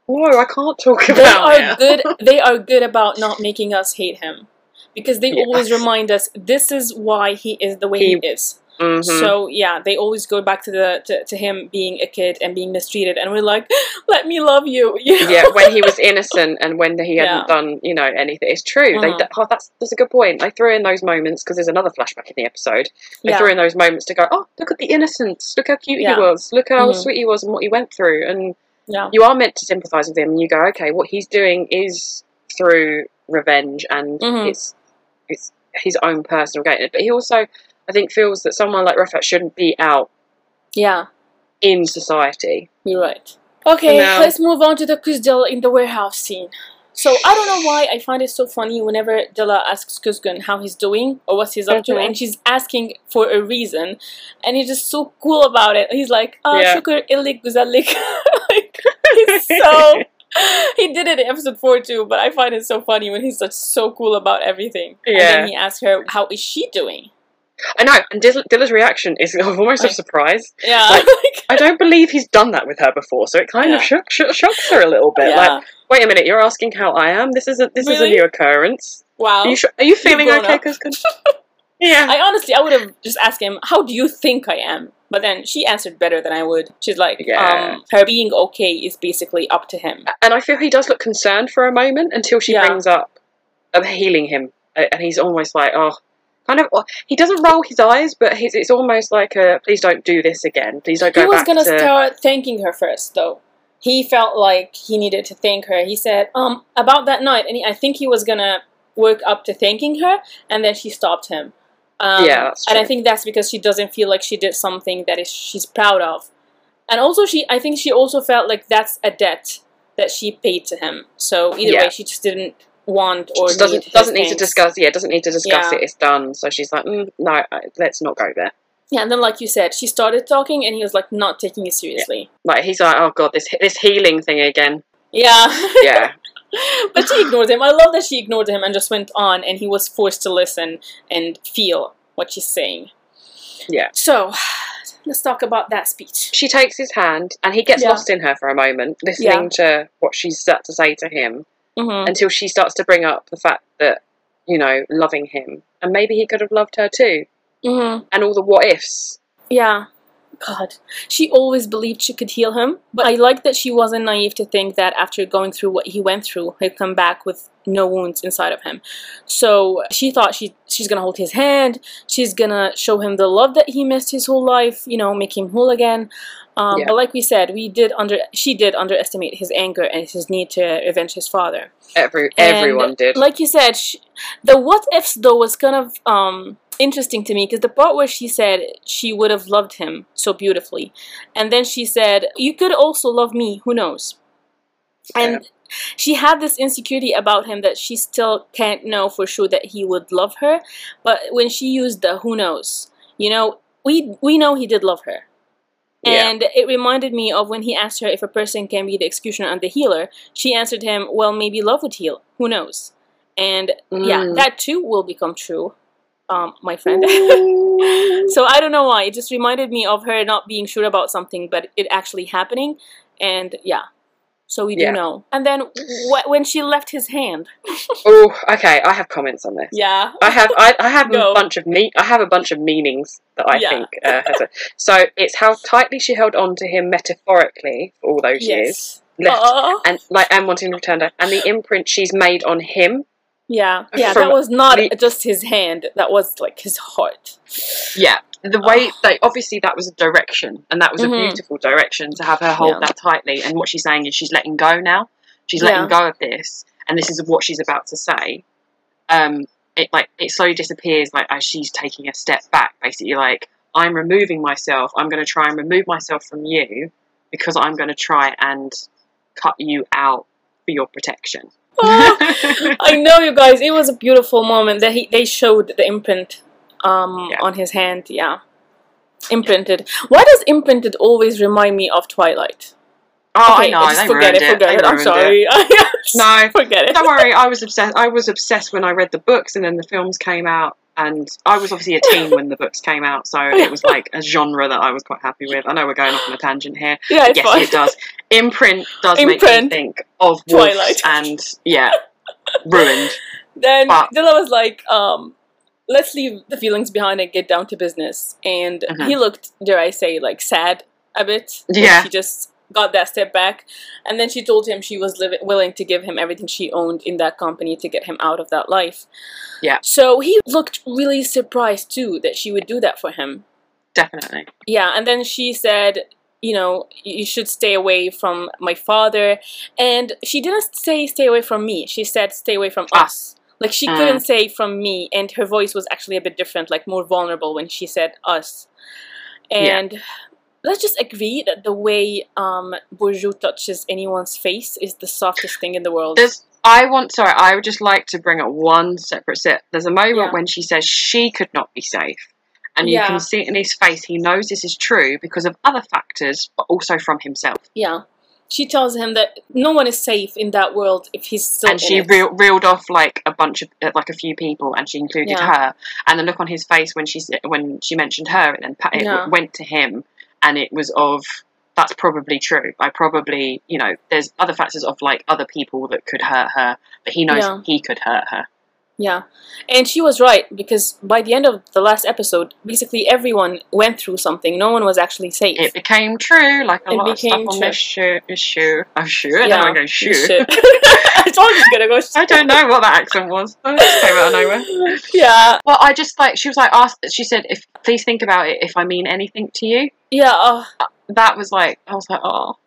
no, I can't talk about. They are good <laughs> they are good about not making us hate him. Because they always remind us this is why he is the way he, He- is. Mhm. So yeah, they always go back to the to, to him being a kid and being mistreated, and we're like, <gasps> "Let me love you." <laughs> you know? yeah, when he was innocent and when he hadn't Yeah. done, you know, anything. It's true. Mhm. They, oh, that's that's a good point. They threw in those moments because there's another flashback in the episode. They Yeah. threw in those moments to go, oh, look at the innocence. Look how cute Yeah. he was. Look how Mhm. sweet he was and what he went through. And yeah, you are meant to sympathise with him. And you go, okay, what he's doing is through revenge and Mhm. it's it's his own personal gain. But he also, I think, feels that someone like Rafat shouldn't be out yeah. in society. You're right. Okay, Now- let's move on to the Kuzdil in the warehouse scene. So I don't know why I find it so funny whenever Dila asks Kuzgun how he's doing or what he's up to, Mhm. and she's asking for a reason, and he's just so cool about it. He's like, "Ah, Yeah. shukr illik guzalik." <laughs> <laughs> he's so. He did it in episode four too, but I find it so funny when he's such so cool about everything. And Yeah. then he asks her, "How is she doing?" I know, and Dill- Dila's reaction is <laughs> almost a surprise. Yeah, <laughs> Like, I don't believe he's done that with her before, so it kind Yeah. of shock, shock, shocks her a little bit. yeah. Like, Wait a minute, you're asking how I am? This is a this is a new occurrence. Wow. Are you sure, are you feeling okay. Kuzgun? <laughs> yeah. I honestly, I would have just asked him, "How do you think I am?" But then she answered better than I would. She's like, Yeah. um, "Her being okay is basically up to him." and I feel he does look concerned for a moment until she brings up of healing him, and he's almost like, oh, kind of. He doesn't roll his eyes, but he's, it's almost like, a, please don't do this again. Please don't go He was gonna to. start thanking her first, though. He felt like he needed to thank her. He said, um, about that night, and he, I think he was gonna work up to thanking her, and then she stopped him. Um, Yeah, and I think that's because she doesn't feel like she did something that is she's proud of, and also she, I think she also felt like that's a debt that she paid to him. So either Yeah. way, she just didn't want or Just doesn't need doesn't need to thanks. discuss. Yeah, doesn't need to discuss Yeah. it. It's done. So she's like, mm, no, uh, let's not go there. Yeah, and then like you said, she started talking, and he was like not taking it seriously. Like he's like, oh god, this this healing thing again. Yeah. <laughs> Yeah, <laughs> but she ignored him. I love that she ignored him and just went on, and he was forced to listen and feel what she's saying. Yeah. So, <sighs> let's talk about that speech. she takes his hand, and he gets Yeah. lost in her for a moment, listening to what she's got to say to him. Hmm until she starts to bring up the fact that you know loving him. And maybe he could have loved her too. Hmm and all the what ifs. Yeah. God, she always believed she could heal him, but I like that she wasn't naive to think that after going through what he went through, he'd come back with no wounds inside of him. So she thought she she's gonna hold his hand, she's gonna show him the love that he missed his whole life, you know, make him whole again. Um, Yeah. But like we said, we did under she did underestimate his anger and his need to avenge his father. Every And everyone did Like you said, sh the what ifs though was kind of um, interesting to me because the part where she said she would have loved him so beautifully, and then she said, "You could also love me. Who knows?" And she had this insecurity about him that she still can't know for sure that he would love her. But when she used the "who knows," you know, we we know he did love her. Yeah. And it reminded me of when he asked her if a person can be the executioner and the healer. She answered him, "Well, maybe love would heal. Who knows?" And yeah, Mm. that too will become true, um, my friend. <laughs> so I don't know why. It just reminded me of her not being sure about something, but it actually happening. And yeah, so we do Yeah. know. And then wh- <sighs> when she left his hand, <laughs> oh okay i have comments on this yeah, I have I, I have <laughs> Go. a bunch of me I have a bunch of meanings that I Yeah. think uh, has a, so it's how tightly she held on to him metaphorically for all those years yes, left Aw. and like and wanting to return her and the imprint she's made on him yeah, yeah. That was not the- just his hand. That was like his heart. Yeah, the way they obviously that was a direction, and that was Mhm. a beautiful direction to have her hold Yeah. that tightly. And what she's saying is she's letting go now. She's Yeah. letting go of this, and this is what she's about to say. Um, it like it slowly disappears, like as she's taking a step back. Basically, like I'm removing myself. I'm going to try and remove myself from you because I'm going to try and cut you out for your protection. Oh, <laughs> I know, you guys. It was a beautiful moment that he they showed the imprint um, Yeah. on his hand. Yeah, imprinted. Why does imprinted always remind me of Twilight? Oh, Okay, I know. just they forget ruined it. Forget it. I'm sorry. <laughs> No, forget it. Don't worry, I was obsessed. I was obsessed when I read the books, and then the films came out, and I was obviously a teen when the books came out, so it was like a genre that I was quite happy with. I know we're going off on a tangent here. Yeah, it's yes, fine. it does. Imprint does make me think of Twilight. and yeah, ruined. <laughs> Then But- Dila was like, um, let's leave the feelings behind and get down to business. And Mhm. he looked, dare I say, like sad a bit. Yeah. She just got that step back. And then she told him she was liv- willing to give him everything she owned in that company to get him out of that life. Yeah. So he looked really surprised too that she would do that for him. Definitely. Yeah, and then she said, you know, you should stay away from my father. And she didn't say stay away from me. She said stay away from Ah. us. Like she Mm. couldn't say from me, and her voice was actually a bit different, like more vulnerable when she said us. And let's just agree that the way um, Burcu touches anyone's face is the softest thing in the world. There's. I want. Sorry, I would just like to bring up one separate set. There's a moment Yeah. when she says she could not be safe. And you can see it in his face, he knows this is true because of other factors, but also from himself. yeah. She tells him that no one is safe in that world if he's still and she reeled off like a bunch of uh, like a few people and she included Yeah. her and the look on his face when she when she mentioned her and then it Yeah. went to him and it was of that's probably true. I probably, you know, there's other factors of like other people that could hurt her, but he knows Yeah. he could hurt her. Yeah. And she was right because by the end of the last episode, basically everyone went through something. No one was actually safe. It became true, like a It lot of stuff became on this shoe. This shoe. Oh, shoe. I Yeah, don't want to go you shoe. I told you gonna go. I don't know what that accent was. Just came out of nowhere. <laughs> Yeah. Well, I just like she was like asked. She said, "If please think about it. If I mean anything to you." Yeah. Uh, That was like I was like, oh.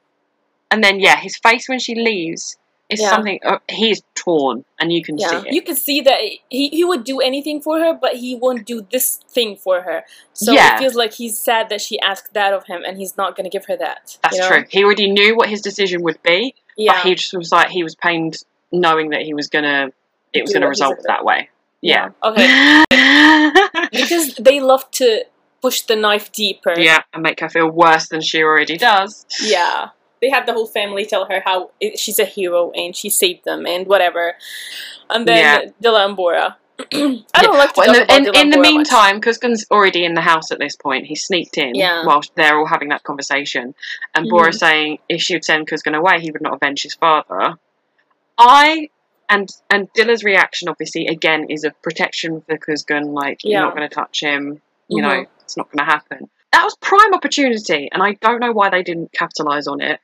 And then yeah, his face when she leaves is Yeah. something. Uh, he's torn, and you can yeah. see it. You could see that he, he would do anything for her, but he won't do this thing for her. So Yeah. it feels like he's sad that she asked that of him and he's not gonna give her that. That's you know? true. He already knew what his decision would be, Yeah. but he just was like he was pained knowing that he was gonna it was gonna result that way. Yeah. Okay. <laughs> because they love to push the knife deeper. yeah, and make her feel worse than she already does. Yeah. They had the whole family tell her how she's a hero and she saved them and whatever. And then Yeah. Dila and Bora. I don't like to Well, talk in about the, in, in the meantime, Kuzgun's already in the house at this point. He sneaked in Yeah. while they're all having that conversation. And Mhm. Bora's saying if she would send Kuzgun away, he would not avenge his father. I and and Dila's reaction, obviously, again, is of protection for Kuzgun. Like Yeah. you're not going to touch him. You know, Mhm. it's not going to happen. That was prime opportunity, and I don't know why they didn't capitalize on it.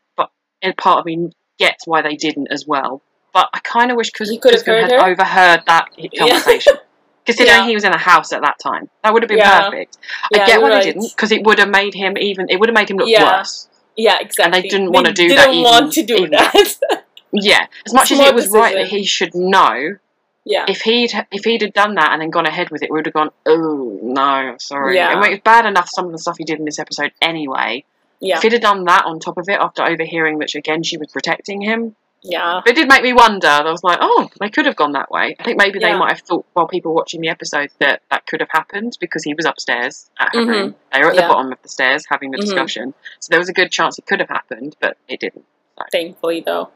And part of me gets why they didn't as well. But I kind of wish Kuz- He could have had her? overheard that <laughs> conversation. Considering Yeah. he was in a house at that time, that would have been Yeah. perfect. Yeah, I get why you're they didn't, because it would have made him even. It would have made him look Yeah. worse. Yeah, exactly. And they didn't wanna do They that didn't want to do that. Yeah, as much as Smart it was right that he should know, yeah. if he'd if he'd have done that and then gone ahead with it, we would have gone, oh no, sorry. Yeah. I mean, it's bad enough some of the stuff he did in this episode anyway. Yeah. If he'd have done that on top of it after overhearing that again she was protecting him, Yeah. But it did make me wonder. I was like, oh, they could have gone that way. I think maybe they Yeah. might have thought while people watching the episode that that could have happened because he was upstairs at her Mhm. room. They were at the bottom of the stairs having the Mhm. discussion. So there was a good chance it could have happened, but it didn't. Thankfully, though.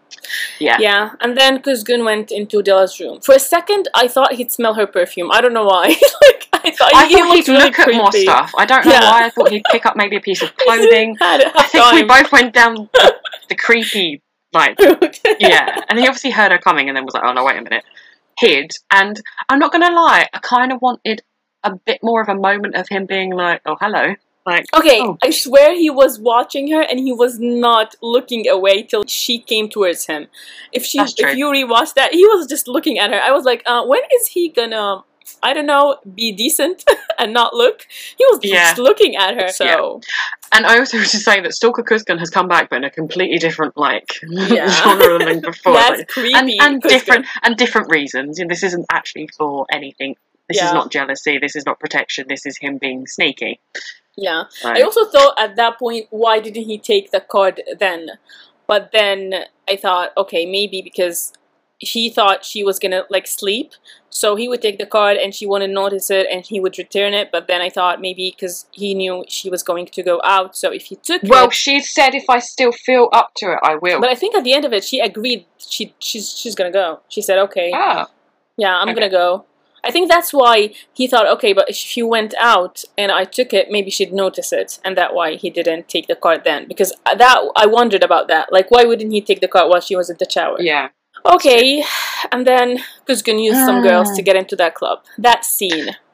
Yeah. Yeah, and then Kuzgun went into Dila's room. For a second, I thought he'd smell her perfume. I don't know why. <laughs> like I thought I he thought he'd really look at more stuff. I don't know Yeah. why. I thought he'd pick up maybe a piece of <laughs> clothing. I half think we both went down the, the creepy, like, <laughs> yeah. And he obviously heard her coming and then was like, oh no, wait a minute. Hid. And I'm not going to lie, I kind of wanted a bit more of a moment of him being like, oh, hello. Like, Okay, Oh. I swear he was watching her and he was not looking away till she came towards him. If she, if you rewatch that, he was just looking at her. I was like, uh, when is he gonna, I don't know, be decent <laughs> and not look? He was Yeah. just looking at her. So And I also was just saying that Stalker Kuzgun has come back, but in a completely different like Yeah. <laughs> genre than before. <laughs> that's Like, creepy. and and different and different reasons. And this isn't actually for anything. This Yeah. is not jealousy. This is not protection. This is him being sneaky. Yeah. I also thought at that point, why didn't he take the card then? But then I thought, okay, maybe because he thought she was gonna like sleep, so he would take the card and she wouldn't notice it and he would return it. But then I thought maybe because he knew she was going to go out, so if he took well, it. she said if I still feel up to it, I will. But I think at the end of it, she agreed. She she's she's gonna go. She said, okay, ah, yeah, I'm Okay. gonna go. I think that's why he thought, okay, but if you went out and I took it, maybe she'd notice it, and that why he didn't take the card then. Because that I wondered about that. Like, why wouldn't he take the card while she was in the shower? yeah. Okay, and then Kuzgun used some girls to ah. get into that club. That scene. <laughs>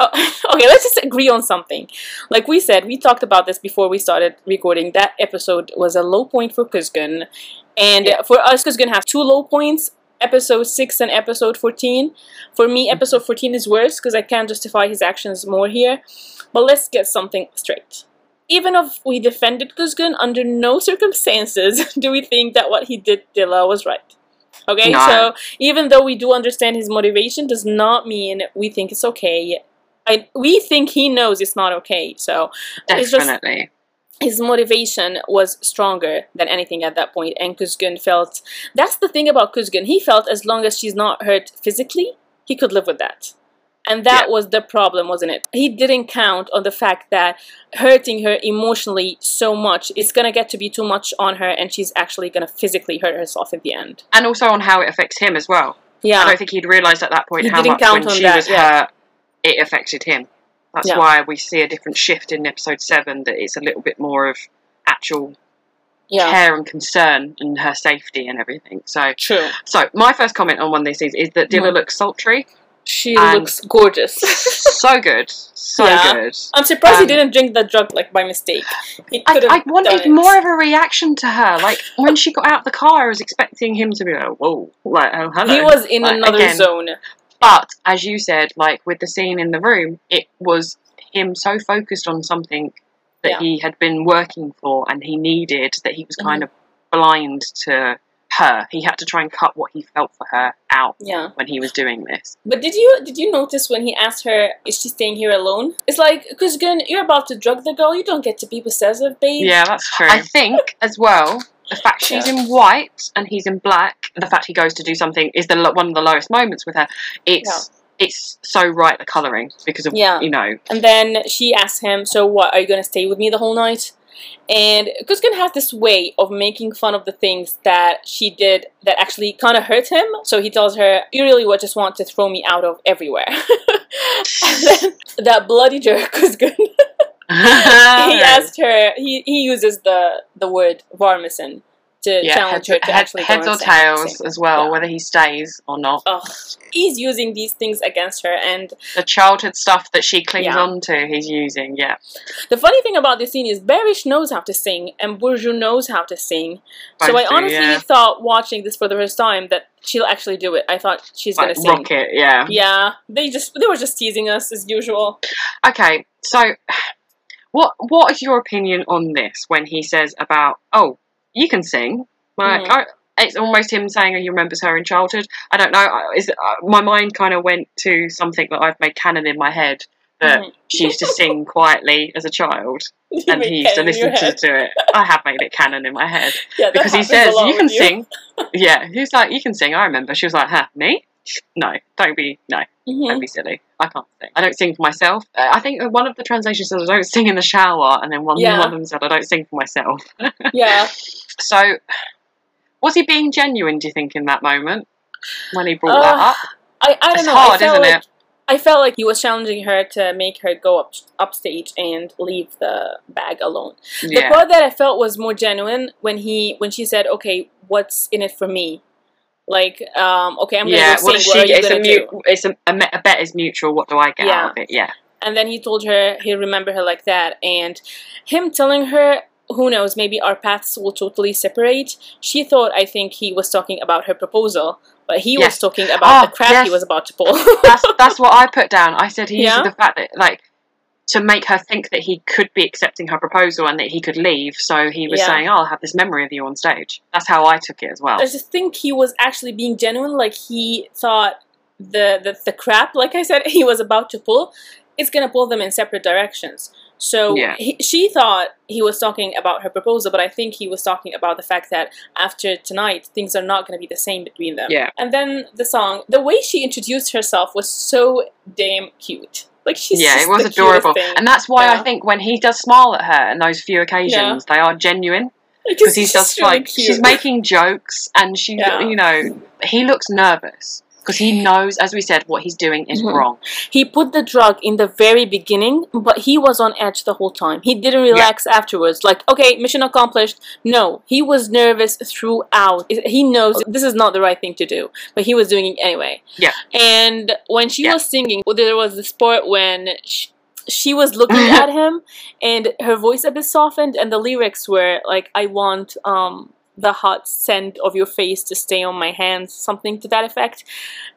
Oh, <laughs> okay, let's just agree on something. Like we said, we talked about this before we started recording. That episode was a low point for Kuzgun. And Yeah. for us, Kuzgun have two low points episode 6 and episode 14. For me, mm-hmm. episode 14 is worse because I can't justify his actions more here. But let's get something straight. Even if we defended Kuzgun, under no circumstances <laughs> do we think that what he did Dila was right. Okay, No. so even though we do understand his motivation, does not mean we think it's okay. I we think he knows it's not okay. So It's just- Definitely. His motivation was stronger than anything at that point, and Kuzgun felt that's the thing about Kuzgun. He felt as long as she's not hurt physically, he could live with that. And that Yeah. was the problem, wasn't it? He didn't count on the fact that hurting her emotionally so much is gonna get to be too much on her, and she's actually gonna physically hurt herself at the end. And also on how it affects him as well. Yeah i don't think he'd realised at that point He how didn't much count when on she that, was yeah. hurt, it affected him. That's Yeah. why we see a different shift in episode seven. That it's a little bit more of actual Yeah. care and concern and her safety and everything. So, True. so my first comment on one of these things is that Dila Mhm. looks sultry. She looks gorgeous. <laughs> so good, so Yeah. good. I'm surprised he Um, didn't drink that drug like by mistake. He I, I wanted more of a reaction to her. Like when she got out the car, I was expecting him to be like, "Whoa, like oh hello." He was in Like, another again, zone. But as you said, like with the scene in the room, it was him so focused on something that Yeah. he had been working for and he needed that he was Mm-hmm. kind of blind to her. He had to try and cut what he felt for her out Yeah. when he was doing this. But did you did you notice when he asked her, "Is she staying here alone?" It's like, "Kuzgun, you're about to drug the girl. You don't get to be possessive, babe." Yeah, that's true. I think as well. The fact she's Yeah. in white and he's in black, the fact he goes to do something is the one of the lowest moments with her. It's it's so right the colouring because of Yeah. you know And then she asks him, "So what? Are you gonna stay with me the whole night?" And Kuzgun has this way of making fun of the things that she did that actually kind of hurt him. So he tells her, "You really would just want to throw me out of everywhere." <laughs> and then that bloody jerk Kuzgun. <laughs> <laughs> he asked her. He, he uses the the word varmison to yeah, challenge head- her to head- actually heads or insane at the tails as well, Yeah. whether he stays or not. He's using these things against her, and The childhood stuff that she clings Yeah. on to, he's using. Yeah, The funny thing about this scene is Barish knows how to sing and Burcu knows how to sing. so I do, honestly yeah. thought watching this for the first time that she'll actually do it. I thought she's like gonna sing. rocket. Yeah. Yeah, they just they were just teasing us as usual. Okay, so what what is your opinion on this when he says about oh you can sing like Mhm. I, it's almost him saying he remembers her in childhood. I don't know. I- Is uh, my mind kind of went to something that I've made canon in my head that Mhm. <laughs> she used to sing quietly as a child, You and he used to canon in your listen to, to it. I have made it canon in my head Yeah, because he says you can with sing. <laughs> Yeah, he's like you can sing. I remember. She was like, "Huh, me? <laughs> No, don't be no." Mhm. Don't be silly. I can't sing. I don't sing for myself. Uh, I think one of the translations says I don't sing in the shower, and then one, Yeah. one of them said I don't sing for myself. <laughs> Yeah, so, was he being genuine? Do you think in that moment when he brought Uh, that up? I I don't It's know. I hard, felt isn't like, it? I felt like he was challenging her to make her go up upstage and leave the bag alone. The part that I felt was more genuine when he when she said, "Okay, what's in it for me?" Like, um, okay, I'm gonna yeah. go sing. she, What are it's a do? It's a, a, a bet is mutual. What do I get Yeah. out of it? Yeah, And then he told her he remember her like that, and him telling her, who knows, maybe our paths will totally separate. She thought, I think he was talking about her proposal, but he was talking about Oh, the crap yes. he was about to pull. that's that's what I put down. I said he <laughs> Yeah? the fact that like to make her think that he could be accepting her proposal and that he could leave. So he was Yeah. saying, oh, "I'll have this memory of you on stage." That's how I took it as well. I just think he was actually being genuine. Like he thought the the, the crap, like I said, <laughs> he was about to pull, it's gonna pull them in separate directions. So Yeah. he, she thought he was talking about her proposal, but I think he was talking about the fact that after tonight, things are not going to be the same between them. Yeah. And then the song, the way she introduced herself was so damn cute. Like she's yeah, it was adorable, and that's why I think when he does smile at her in those few occasions, they are genuine. Because he's just really like cute. she's making jokes, and she, Yeah. you know, he looks nervous because he knows, as we said, what he's doing is Mhm. wrong. He put the drug in the very beginning, but he was on edge the whole time. He didn't relax afterwards. Like, okay, mission accomplished. No, he was nervous throughout. He knows this is not the right thing to do, but he was doing it anyway. Yeah. And when she Yeah. was singing, there was this part when she, she was looking <laughs> at him, and her voice a bit softened, and the lyrics were like, "I want um." The hot scent of your face to stay on my hands, something to that effect,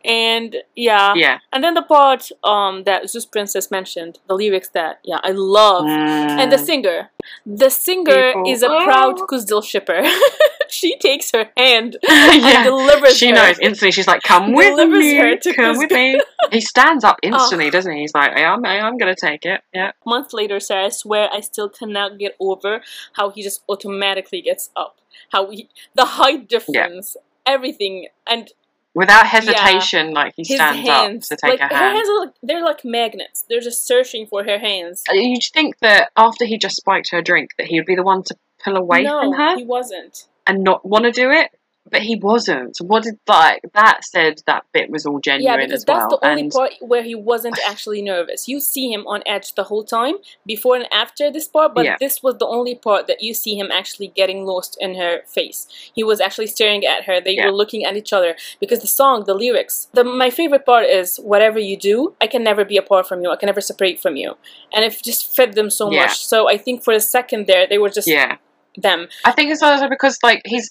and yeah, Yeah, and then the part um that Zeus Princess mentioned, the lyrics that yeah I love, and the Mm. singer, the singer People- is a proud Oh. Kuzdil shipper. <laughs> she takes her hand <laughs> and yeah. delivers. She her. knows instantly. She's like, "Come with Delivers me, her to come with me." He stands up <laughs> Oh. instantly, doesn't he? He's like, "I'm, I'm gonna take it." Yeah, Months later, Sarah, I swear I still cannot get over how he just automatically gets up. How we the height difference, everything, and without hesitation, like he stands hands. up to take like a her hand. hands are like they're like magnets. They're just searching for her hands. Uh, you'd think that after he just spiked her drink, that he would be the one to pull away no, from her he wasn't. and not want to do it. But he wasn't. So what did like that said that bit was all genuine Yeah, because that's well. the only and part where he wasn't <sighs> actually nervous. You see him on edge the whole time, before and after this part, but Yeah. this was the only part that you see him actually getting lost in her face. He was actually staring at her. They Yeah. were looking at each other because the song, the lyrics. The my favorite part is whatever you do, I can never be apart from you. I can never separate from you, and it just fed them so Yeah. much. So I think for a second there, they were just yeah, them. I think it's also because like he's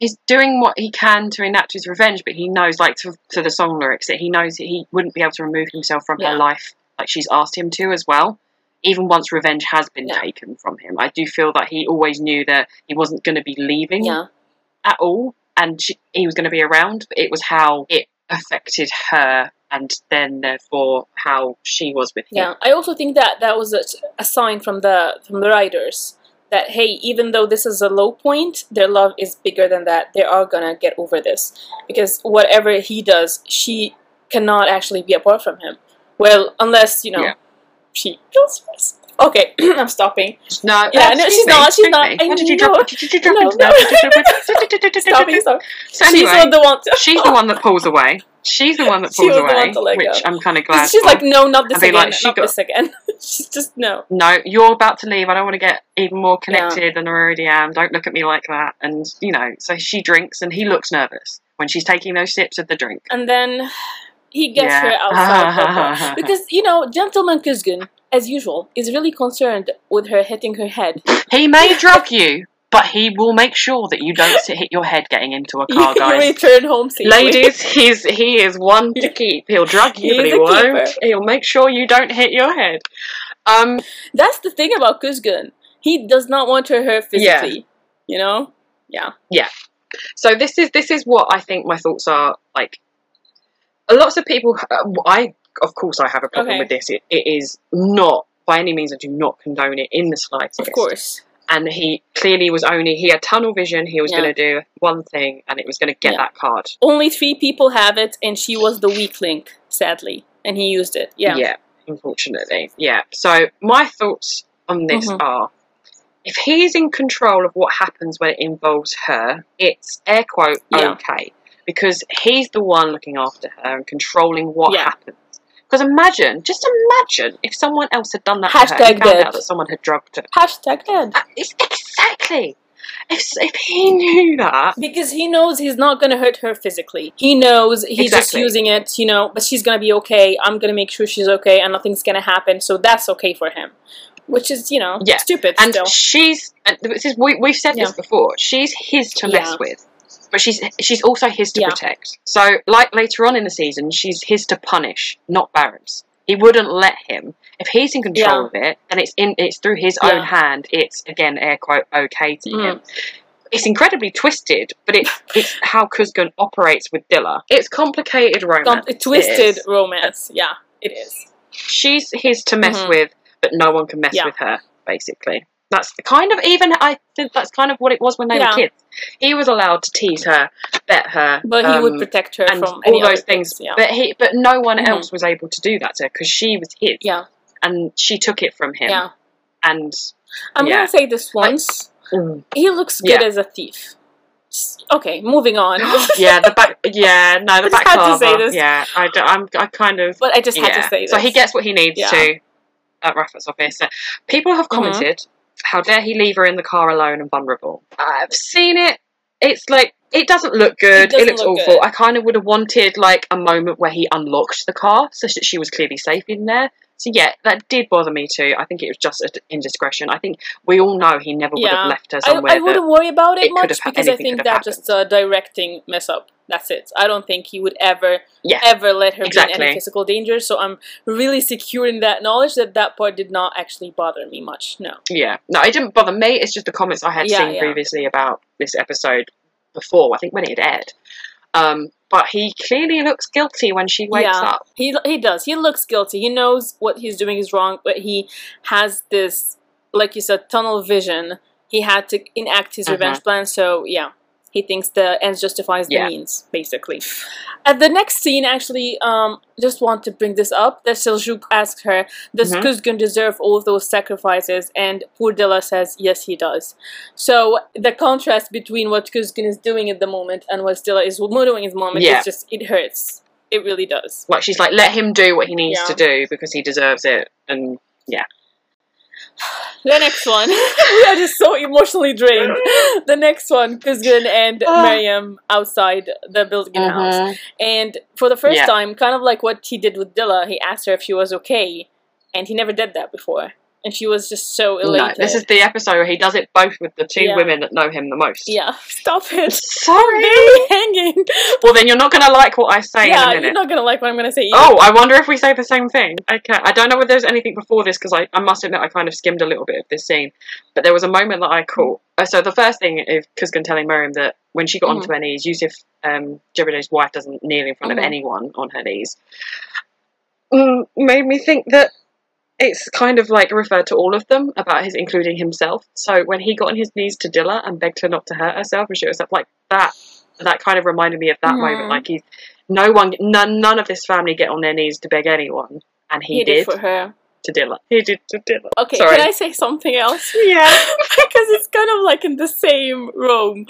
he's doing what he can to enact his revenge, but he knows like to, to the song lyrics that he knows that he wouldn't be able to remove himself from Yeah. her life like she's asked him to as well. Even once revenge has been Yeah. taken from him, I do feel that he always knew that he wasn't going to be leaving Yeah, at all, and she, he was going to be around. But it was how it affected her, and then therefore how she was with him. Yeah, I also think that that was a, a sign from the from the writers that hey, even though this is a low point, their love is bigger than that. They are gonna get over this because whatever he does, she cannot actually be apart from him. Well, unless you know Yeah. she kills herself. Okay, <clears throat> I'm stopping. No, Yeah, uh, no, she's me, not, she's not. me. I How did you know. drop? Did you drop No, into no. that? Stopping, stop. So She's anyway, the one. To, she's the one that pulls away. She's the one that <laughs> pulls away, one to let which go. I'm kind of glad. She's for. like, no, not this again. like, she not got- this again. <laughs> she's just no. no, you're about to leave. I don't want to get even more connected than I already am. Don't look at me like that. And you know, so she drinks, and he looks nervous when she's taking those sips of the drink. and then he gets Yeah. her <laughs> outside because you know gentleman Kuzgun as usual is really concerned with her hitting her head He may drug you, but he will make sure that you don't hit your head getting into a car, <laughs> guys. return home safely Ladies, he's he is one to keep. He'll drug you, but he won't. keeper. He'll make sure you don't hit your head. Um, that's the thing about Kuzgun he does not want to hurt physically you know Yeah. yeah so this is this is what I think my thoughts are. Like, lots of people. uh, I of course I have a problem Okay. with this. It, it is not by any means. I do not condone it in the slightest. of course And he clearly was only he had tunnel vision. He was Yeah. going to do one thing, and it was going to get Yeah. that card. only three people have it and she was the weak link sadly and he used it yeah Yeah, unfortunately. Yeah. So my thoughts on this Mhm. are if he's in control of what happens when it involves her, it's air quote Yeah. okay. Because he's the one looking after her and controlling what happens. Because imagine, just imagine if someone else had done that to her Hashtag and found dead. out that someone had drugged her. hashtag dead Uh, It's exactly. If, if he knew that, because he knows he's not gonna hurt her physically. He knows he's just using it, you know, but she's gonna be okay. I'm gonna make sure she's okay and nothing's gonna happen, so that's okay for him. Which is, you know, Yeah. stupid and still. she's and this is we, we've said this before she's his to mess with but she's she's also his to Yeah. protect so like later on in the season she's his to punish not Baron's he wouldn't let him if he's in control Yeah. of it then it's in it's through his Yeah. own hand it's again air quote okay to Mhm. him it's incredibly twisted, but it's it's how Kuzgun operates with Dila. It's complicated romance. Com- twisted is. romance. Yeah, it is. She's his to mess Mhm. with, but no one can mess with her. Basically, that's the kind of even I think that's kind of what it was when they Yeah. were kids. He was allowed to tease her, bet her, But he would um, protect her and from all those other things. Yeah. But he, but no one Mhm. else was able to do that to her because she was his, yeah, and she took it from him. yeah. And I'm yeah. gonna say this once. He looks good as a thief. Okay, moving on. <gasps> yeah, the back. Yeah, no, <laughs> the I just back had to say this. Yeah, I, d- I'm, I kind of. but I just had yeah. to say this. So he gets what he needs Yeah. to at Rafat's office. So people have Mhm. commented, "How dare he leave her in the car alone and vulnerable?" I've seen it. It's like it doesn't look good. It, doesn't looks look awful. good. I kind of would have wanted like a moment where he unlocked the car so that she was clearly safe in there. So yeah, that did bother me too. I think it was just an indiscretion. I think we all know he never would Yeah. have left her I, somewhere. I that- wouldn't worry about it, it much because I think have that's just a directing mess up. That's it. I don't think he would ever, Yeah. ever let her be in any physical danger. So I'm really secure in that knowledge that that part did not actually bother me much. No. Yeah, no, it didn't bother me. It's just the comments I had Yeah, seen previously about this episode before. I think when it had aired. Um, but he clearly looks guilty when she wakes yeah, up. he he does. He looks guilty. He knows what he's doing is wrong, but he has this, like you said, tunnel vision. He had to enact his Mhm. revenge plan. So yeah, he thinks the ends justifies the Yeah. means, basically. <sighs> At the next scene, actually, um, just want to bring this up. That Seljuk asks her, "Does Mhm. Kuzgun deserve all of those sacrifices?" And poor Dila says, "Yes, he does." So the contrast between what Kuzgun is doing at the moment and what Dila is doing at the moment Yeah. is just it hurts. It really does. Like she's like, let him do what he needs Yeah. to do because he deserves it. And <sighs> The next one, <laughs> we are just so emotionally drained. <laughs> The next one, Kuzgun and Ah. Miriam outside the building house. Mhm. And for the first Yeah. time, kind of like what he did with Dila, he asked her if she was okay, and he never did that before. And she was just so elated. no, this is the episode where he does it both with the two Yeah. women that know him the most. yeah, stop it. Sorry. <laughs> Hanging. Well, then you're not going to like what I say yeah, in a you're not gonna like what I'm gonna say. Either. Oh, I wonder if we say the same thing. Okay, I don't know whether there's anything before this because I, I must admit I kind of skimmed a little bit of this scene, but there was a moment that I caught. Uh, so the first thing is Kuzgun telling Miriam that when she got Mhm. onto her knees, Yusuf, um, Jebediah's wife, doesn't kneel in front Mhm. of anyone on her knees. Mm, made me think that it's kind of like referred to all of them about his including himself. So when he got on his knees to Dila and begged her not to hurt herself and shoot herself like that, that kind of reminded me of that Mhm. moment. Like he's no one, none, none of this family get on their knees to beg anyone, and he, he did, did for her. to Dila. He did to Dila. Okay, Sorry. can I say something else? <laughs> Yeah. <laughs> because it's kind of like in the same room.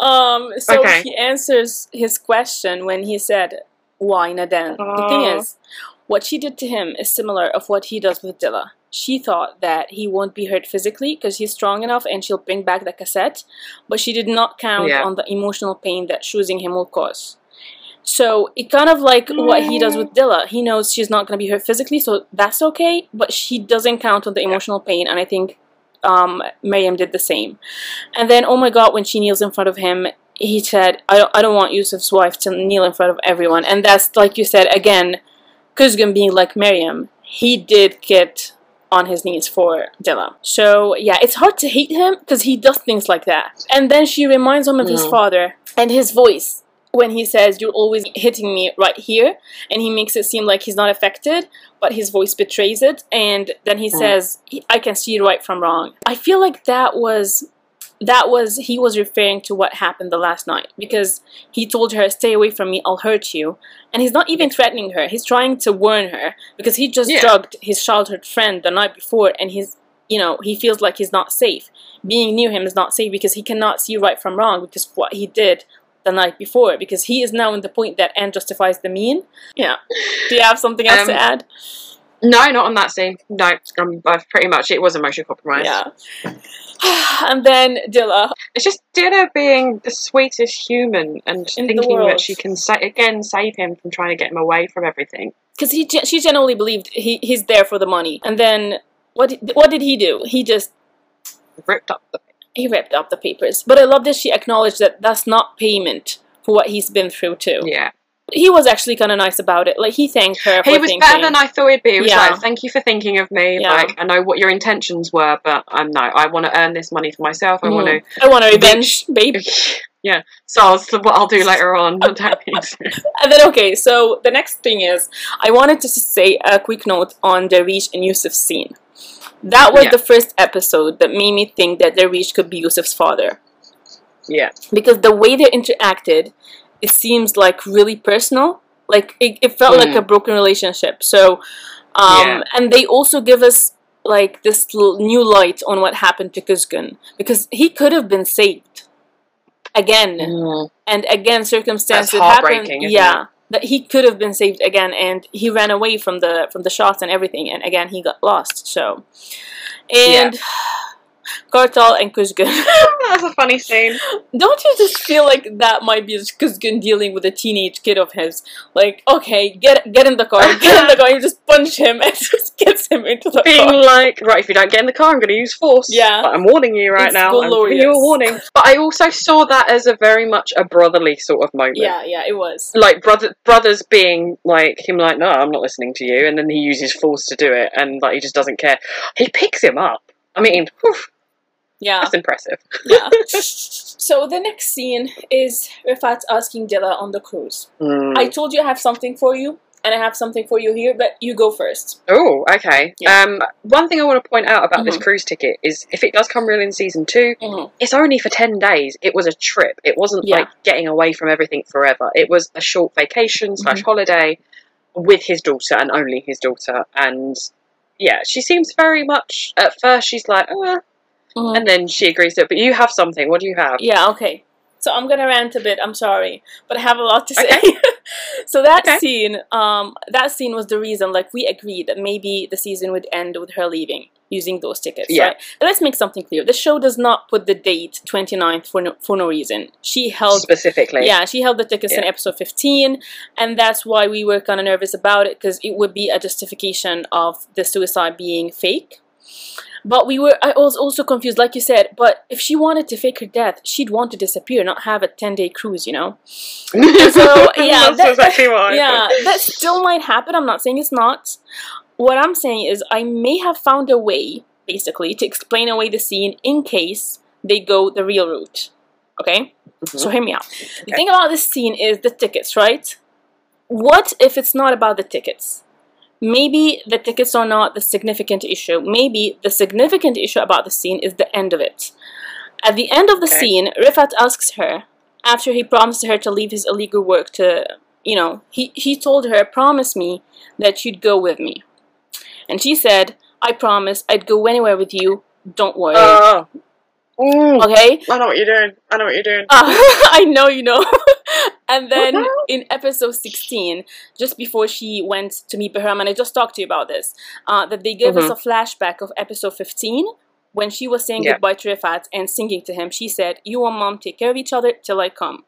Um, so Okay. he answers his question when he said, "Why Nadan?" The thing Oh. is, what she did to him is similar of what he does with Dila. She thought that he won't be hurt physically because he's strong enough and she'll bring back the cassette, but she did not count Yeah. on the emotional pain that choosing him will cause. So it kind of like what he does with Dila. He knows she's not going to be hurt physically, so that's okay. But she doesn't count on the emotional pain, and I think um, Miriam did the same. And then, oh my God, when she kneels in front of him, he said, "I don't, I don't want Yusuf's wife to kneel in front of everyone." And that's like you said again, Kuzgun being like Miriam, he did get on his knees for Dila. So yeah, it's hard to hate him because he does things like that. And then she reminds him of his Mm. father and his voice when he says, You're always hitting me right here. And he makes it seem like he's not affected, but his voice betrays it. And then he Mm. says, I can see right from wrong. I feel like that was. That was he was referring to what happened the last night because he told her, "Stay away from me, I'll hurt you." And he's not even threatening her. He's trying to warn her because he just Yeah. drugged his childhood friend the night before and he's you know, he feels like he's not safe. Being near him is not safe because he cannot see right from wrong because what he did the night before because he is now in the point that end justifies the mean. Yeah. Do you have something else to Um, add? No, not on that scene. No, um, I've pretty much it was emotional compromise. Yeah. <sighs> and then Dila. It's just Dila being the sweetest human and In thinking that she can sa- again save him from trying to get him away from everything. because he she genuinely believed he, he's there for the money. And then what did, what did he do? He just Ripped up the he ripped up the papers. But I love that she acknowledged that that's not payment for what he's been through too. yeah. He was actually kind of nice about it. Like he thanked her. He was thinking. better than I thought he'd be. He was Yeah. like, "Thank you for thinking of me. Yeah. Like, I know what your intentions were, but I'm no. I want to earn this money for myself. I want to. Mm. I want to revenge, baby. <laughs> yeah. So that's what I'll do later on. Don't need to. And then okay, so the next thing is I wanted to just say a quick note on the Reach and Yusuf scene. That was Yeah. the first episode that made me think that Reach could be Yusuf's father. yeah. Because the way they interacted, it seems like really personal. Like it, it felt like Mm. a broken relationship. So um Yeah. and they also give us like this l- new light on what happened to Kuzgun. Because he could have been saved. Again Mm. and again circumstances happened yeah that he could have been saved again and he ran away from the from the shots and everything and again he got lost so and Kartal and Kuzgun <laughs> That's a funny scene. don't you just feel like that might be Kuzgun dealing with a teenage kid of his like okay get get in the car <laughs> get in the car you just punch him and <laughs> just gets him into the Being car Being like, right, if you don't get in the car, I'm going to use force. Yeah. But I'm warning you right It's now. I'm giving you a warning. But I also saw that as a very much a brotherly sort of moment. yeah yeah it was like brother brothers being like him like no i'm not listening to you and then he uses force to do it and like he just doesn't care he picks him up i mean whew, yeah that's impressive yeah <laughs> so the next scene is Rifat asking Dila on the cruise Mm. I told you I have something for you. and I have something for you here, but you go first. Oh, okay. Yeah. Um, one thing I want to point out about this Mhm. cruise ticket is if it does come real in season 2 Mhm. it's only for 10 days. It was a trip. It wasn't Yeah. like getting away from everything forever. It was a short vacation slash Mhm. holiday with his daughter and only his daughter. And yeah, she seems very much, at first, she's like, uh, Mhm. and then she agrees to it. But you have something. What do you have? Yeah, okay. So I'm gonna rant a bit. I'm sorry, but I have a lot to say. Okay. <laughs> so that Okay. scene, um, that scene was the reason. Like we agreed that maybe the season would end with her leaving using those tickets. Yeah. Right? But let's make something clear. The show does not put the date 29th for no, for no reason. She held Specifically. yeah, she held the tickets in episode 15, and that's why we were kind of nervous about it because it would be a justification of the suicide being fake. But we were, I was also confused, like you said. But if she wanted to fake her death, she'd want to disappear, not have a 10 day cruise, you know? <laughs> So, yeah, That's that- exactly yeah, that still might happen. I'm not saying it's not. What I'm saying is, I may have found a way, basically, to explain away the scene in case they go the real route. Okay? Mhm. So hear me out. The thing about this scene is the tickets, right? What if it's not about the tickets? Maybe the tickets are not the significant issue. Maybe the significant issue about the scene is the end of it. At the end of the Okay. scene, Rifat asks her, after he promised her to leave his illegal work to, you know, he, he told her, promise me that you'd go with me. And she said, I promise I'd go anywhere with you. Don't worry. Oh. Mm. okay? I know what you're doing. I know what you're doing. Uh, <laughs> I know you know. <laughs> and then in episode 16, just before she went to meet Bahram, and I just talked to you about this, uh, that they gave us a flashback of episode 15 when she was saying Yeah. goodbye to Rifat and singing to him. She said, You and mom take care of each other till I come.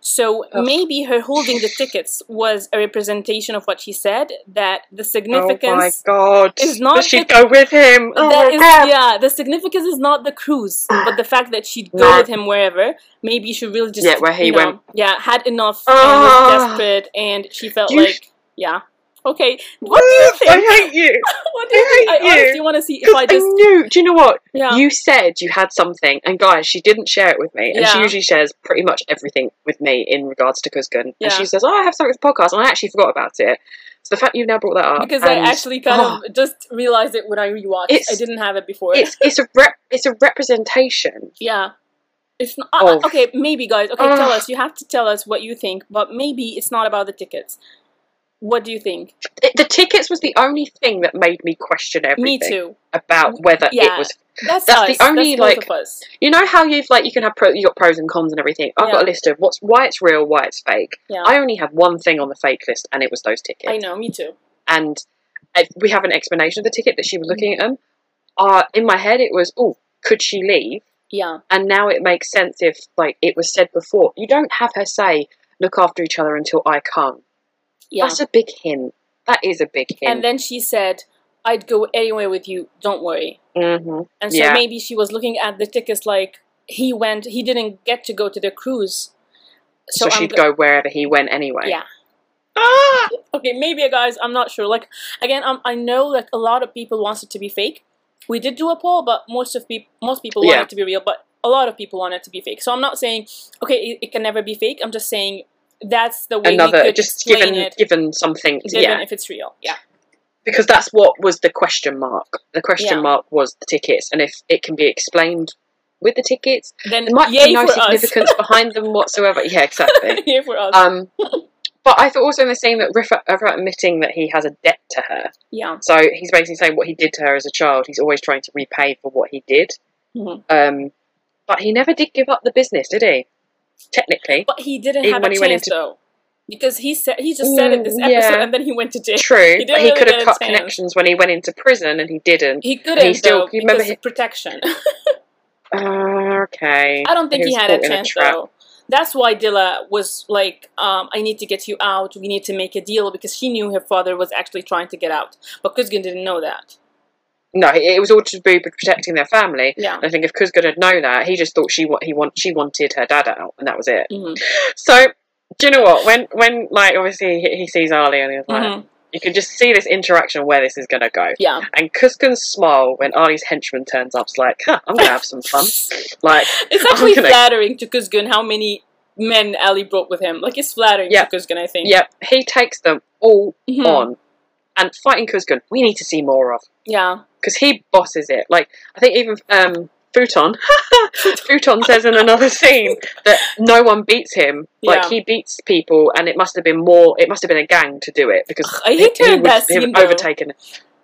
So Ugh. maybe her holding the tickets was a representation of what she said, that the significance. Oh my god. is not Does she the- go with him? Oh is, yeah, the significance is not the cruise, but the fact that she'd go No. with him wherever. Maybe she really just, Yeah, where he know, went. yeah, had enough Ah. and was desperate, and she felt You like, yeah, okay. What do you think? I hate you. <laughs> what do you I think? I hate you. honestly want to see if I I, knew. Do you know what? yeah, You said you had something, and guys, she didn't share it with me. And she usually shares pretty much everything with me in regards to Kuzgun. Yeah. And she says, "Oh, I have something for the podcast," and I actually forgot about it. So the fact you now brought that up, because I actually kind oh, of <gasps> just realized it when I rewatched. I didn't have it before. it's it's a rep, it's a representation. yeah. It's not uh, okay. Maybe guys. Okay, tell us. You have to tell us what you think. But maybe it's not about the tickets. What do you think? The tickets was the only thing that made me question everything Me too. about whether Yeah. it was. That's, That's us. the only, That's like, us. You know how you've like you can have pro, you got pros and cons and everything. I've got a list of what's why it's real, why it's fake. Yeah. I only have one thing on the fake list, and it was those tickets. I know. Me too. and uh, we have an explanation of the ticket that she was looking at them. Uh, in my head, it was, oh, could she leave? Yeah. And now it makes sense if, like, it was said before. You don't have her say, look after each other until I come. Yeah. That's a big hint. That is a big hint. And then she said, I'd go anywhere with you, don't worry. hmm And so Yeah. maybe she was looking at the tickets like he went, he didn't get to go to the cruise. So, I'm she'd go- go wherever he went anyway. Yeah. Ah! Okay, maybe guys, I'm not sure. Like, again, um, I know like a lot of people wants it to be fake. We did do a poll, but most of people, most people want Yeah. it to be real, but a lot of people want it to be fake. So I'm not saying, okay, it, it can never be fake. I'm just saying that's the way Another, could just given it, given something. given yeah. if it's real. Yeah. because that's what was the question mark. The question Yeah. mark was the tickets, and if it can be explained with the tickets, Then there might be no significance <laughs> behind them whatsoever. Yeah, exactly. <laughs> yay for us. Um, but I thought also in the scene that Rifat, Rifat admitting that he has a debt to her. yeah. So he's basically saying what he did to her as a child. He's always trying to repay for what he did. Mhm. Um, but he never did give up the business, did he? Technically, But he didn't have a chance into- though, because he said he just said in this Mm, episode, yeah. and then he went to jail. true. didn't but he really could have cut chance. connections when he went into prison, and he didn't. He couldn't he still- though you remember he- of protection. Uh, <laughs> okay. I don't think he, was had a chance trap. though. That's why Dila was like, um, "I need to get you out. We need to make a deal," because she knew her father was actually trying to get out, but Kuzgun didn't know that. No, it was all to do with protecting their family. Yeah. I think if Kuzgun had known that, he just thought she wa- he want she wanted her dad out, and that was it. hmm So, do you know what? When when like obviously he, he sees Ali, and he was like, hmm you can just see this interaction where this is gonna go. Yeah. And Kuzgun's smile when Ali's henchman turns up is like, huh, I'm gonna have some fun. <laughs> Like, It's <laughs> actually gonna- flattering to Kuzgun how many men Ali brought with him. Like it's flattering Yeah. to Kuzgun, I think. yep, he takes them all Mhm. on. And fighting Kuzgun, we need to see more of Yeah. because he bosses it. Like I think even um, Futon, <laughs> Futon says in another scene that no one beats him. Like Yeah. he beats people, and it must have been more. It must have been a gang to do it because I hate he, he would have though. overtaken.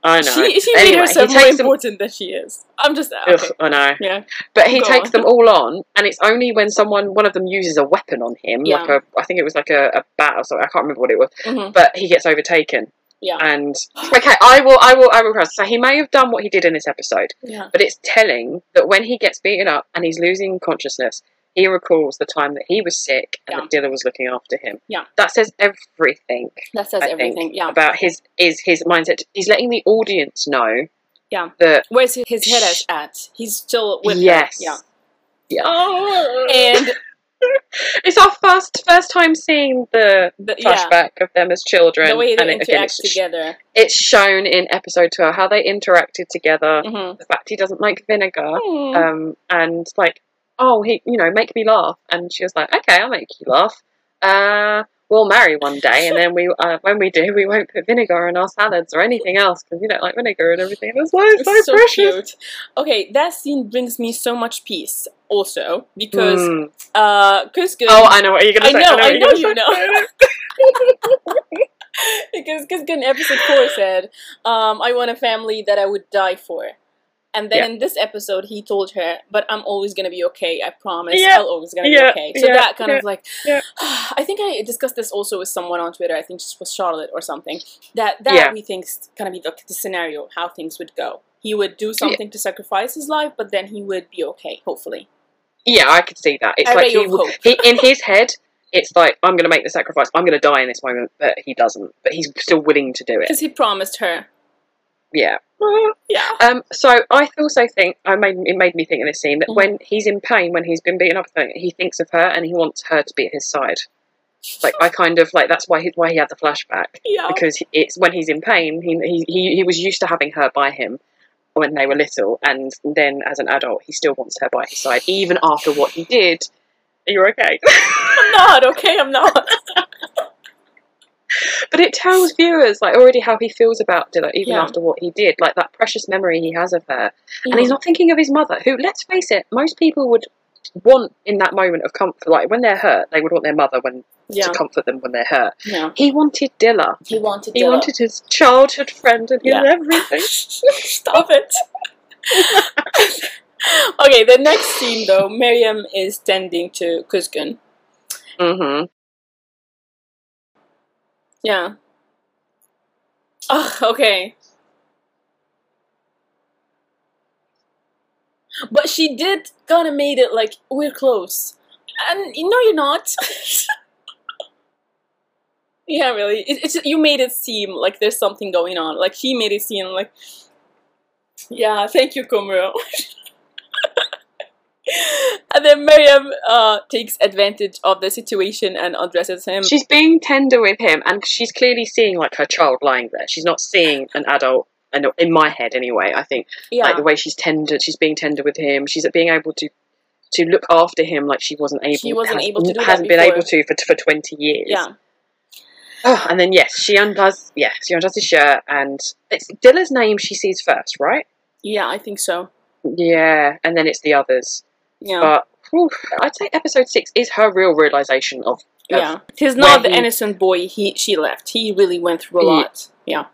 I know. She, she Anyway, made herself he more takes them- important than she is. I'm just okay. Ugh, I know. Yeah. But he Go takes on. them all on, and it's only when someone, one of them, uses a weapon on him, Yeah. like a, I think it was like a, a bat or something. I can't remember what it was, hmm but he gets overtaken. Yeah. And okay, I will, I will, I will. cross. So he may have done what he did in this episode, Yeah. but it's telling that when he gets beaten up and he's losing consciousness, he recalls the time that he was sick and Yeah. that Dila was looking after him. Yeah. That says everything. That says I think, everything. Yeah. About his is his mindset. He's letting the audience know. Yeah. That Where's his his head at- at? He's still with her. yes. Yeah. Yeah. And it's our first first time seeing the the, yeah, flashback of them as children. the way they and it- again, interact it's, together. it's shown in episode twelve how they interacted together. hmm The fact he doesn't like vinegar, um, and like, oh, he, you know, make me laugh. And she was like, okay, I'll make you laugh. Uh, we'll marry one day, and then we, uh, when we do, we won't put vinegar in our salads or anything else because we don't like vinegar and everything. That's why it's, It's so, so precious. cute. Okay, that scene brings me so much peace. Also, because Mm. uh. Oh, I know what you're I gonna say. know, I you're know you know. <laughs> <laughs> because Kuzgun in episode four said, um, "I want a family that I would die for." And then Yeah. in this episode, he told her, "But I'm always gonna be okay. I promise. Yeah. I'll always gonna Yeah. be okay." So that kind of like. <sighs> I think I discussed this also with someone on Twitter. I think it was Charlotte or something. That that we think's kind of be the, the scenario how things would go. He would do something to sacrifice his life, but then he would be okay. Hopefully, Yeah, I could see that. It's A like he, would- he in his head, it's like I'm going to make the sacrifice. I'm going to die in this moment, but he doesn't. But he's still willing to do it. because he promised her. Yeah. <laughs> Yeah. Um. So I also think I made it made me think in this scene that Mhm. when he's in pain, when he's been beaten up, he thinks of her and he wants her to be at his side. Like I kind of like that's why he, why he had the flashback Yeah. because it's when he's in pain. He, he he he was used to having her by him when they were little, and then as an adult, he still wants her by his side, even after what he did. Are you okay? I'm not okay. I'm not. <laughs> But it tells viewers like already how he feels about Dila, even Yeah. after what he did, like that precious memory he has of her, Yeah. and he's not thinking of his mother, who, let's face it, most people would want in that moment of comfort. Like when they're hurt, they would want their mother when Yeah. to comfort them when they're hurt. Yeah. He wanted Dila. He wanted. He wanted his childhood friend and his Yeah. everything. <laughs> Stop it. <laughs> okay, the next scene though, Miriam is tending to Kuzgun. hmm Yeah. Oh, okay. But she did kind of made it like we're close, and know you're not. <laughs> yeah, really. It, it's you made it seem like there's something going on. Like she made it seem like. Yeah, thank you, Komuro. <laughs> and then Miriam uh, takes advantage of the situation and addresses him. She's being tender with him, and she's clearly seeing like her child lying there. She's not seeing an adult. And in my head, anyway, I think yeah, like the way she's tender, she's being tender with him. She's being able to to look after him like she wasn't able. She wasn't has- able to hasn't been able to for for twenty years. yeah. Oh, and then yes, she undoes. Yeah, she undoes his shirt, and it's Dila's name she sees first, right? Yeah, I think so. Yeah, and then it's the others. Yeah. But whew, I'd say episode six is her real realization of. of- yeah. He's not the he- innocent boy he she left. He really went through a lot. Yeah.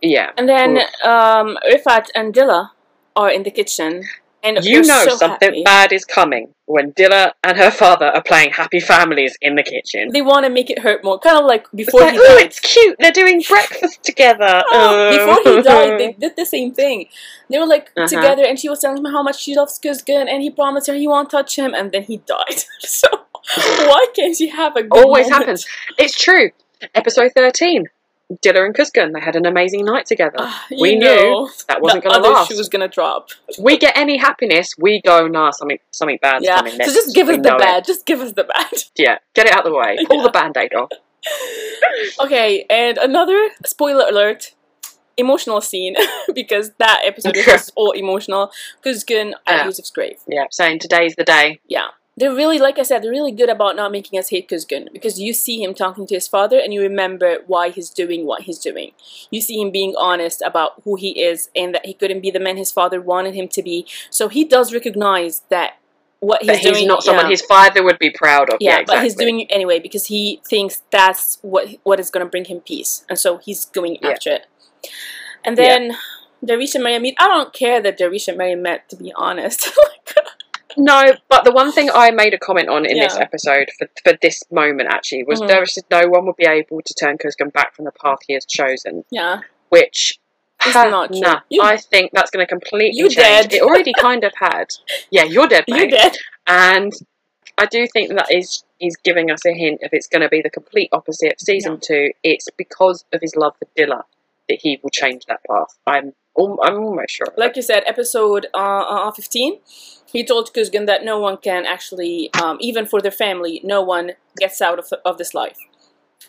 yeah. And then um Rifat and Dila are in the kitchen and You know so something happy. bad is coming when Dila and her father are playing Happy Families in the kitchen. They want to make it hurt more. Kind of like It's before like, he died. it's cute. They're doing <laughs> breakfast together. Oh, before he died, they <laughs> did the same thing. They were like Uh-huh. together, and she was telling him how much she loves Kuzgun, and he promised her he won't touch him, and then he died. <laughs> so why can't she have a good always moment? happens. It's true. Episode thirteen, Dila and Kuzgun, they had an amazing night together. Ah, you we knew that wasn't going to last. She was gonna drop. we get any happiness, we go, nah, something something bad's yeah, coming next. so just give We us the know it. bad. Just give us the bad. <laughs> Yeah, get it out of the way. Pull Yeah. the band-aid off. <laughs> okay, and another spoiler alert. Emotional scene <laughs> because that episode is just all emotional. Kuzgun at Yeah. Yusuf's grave. Yeah, saying today's the day. Yeah, they're really, like I said, they're really good about not making us hate Kuzgun because you see him talking to his father and you remember why he's doing what he's doing. You see him being honest about who he is and that he couldn't be the man his father wanted him to be. So he does recognize that what he's he's doing not someone yeah. his father would be proud of. yeah, Yeah, but he's doing it anyway because he thinks that's what what is going to bring him peace, and so he's going Yeah. after it. And Yeah. then Darish and Mariam meet. I don't care that Darish and Mariam met, to be honest. <laughs> No, but the one thing I made a comment on in this episode for, for this moment actually was there said no one would be able to turn Kuzgun back from the path he has chosen, yeah, which It's not true. Nah, You- I think that's going to completely You change. dead. It already kind of had. <laughs> Yeah, you're dead, you mate. did. And I do think that is is giving us a hint if it's going to be the complete opposite of season two. It's because of his love for Dila that he will change that path. I'm I'm almost sure. Like you said, episode uh, uh, 15, he told Kuzgun that no one can actually, um, even for their family, no one gets out of, of this life.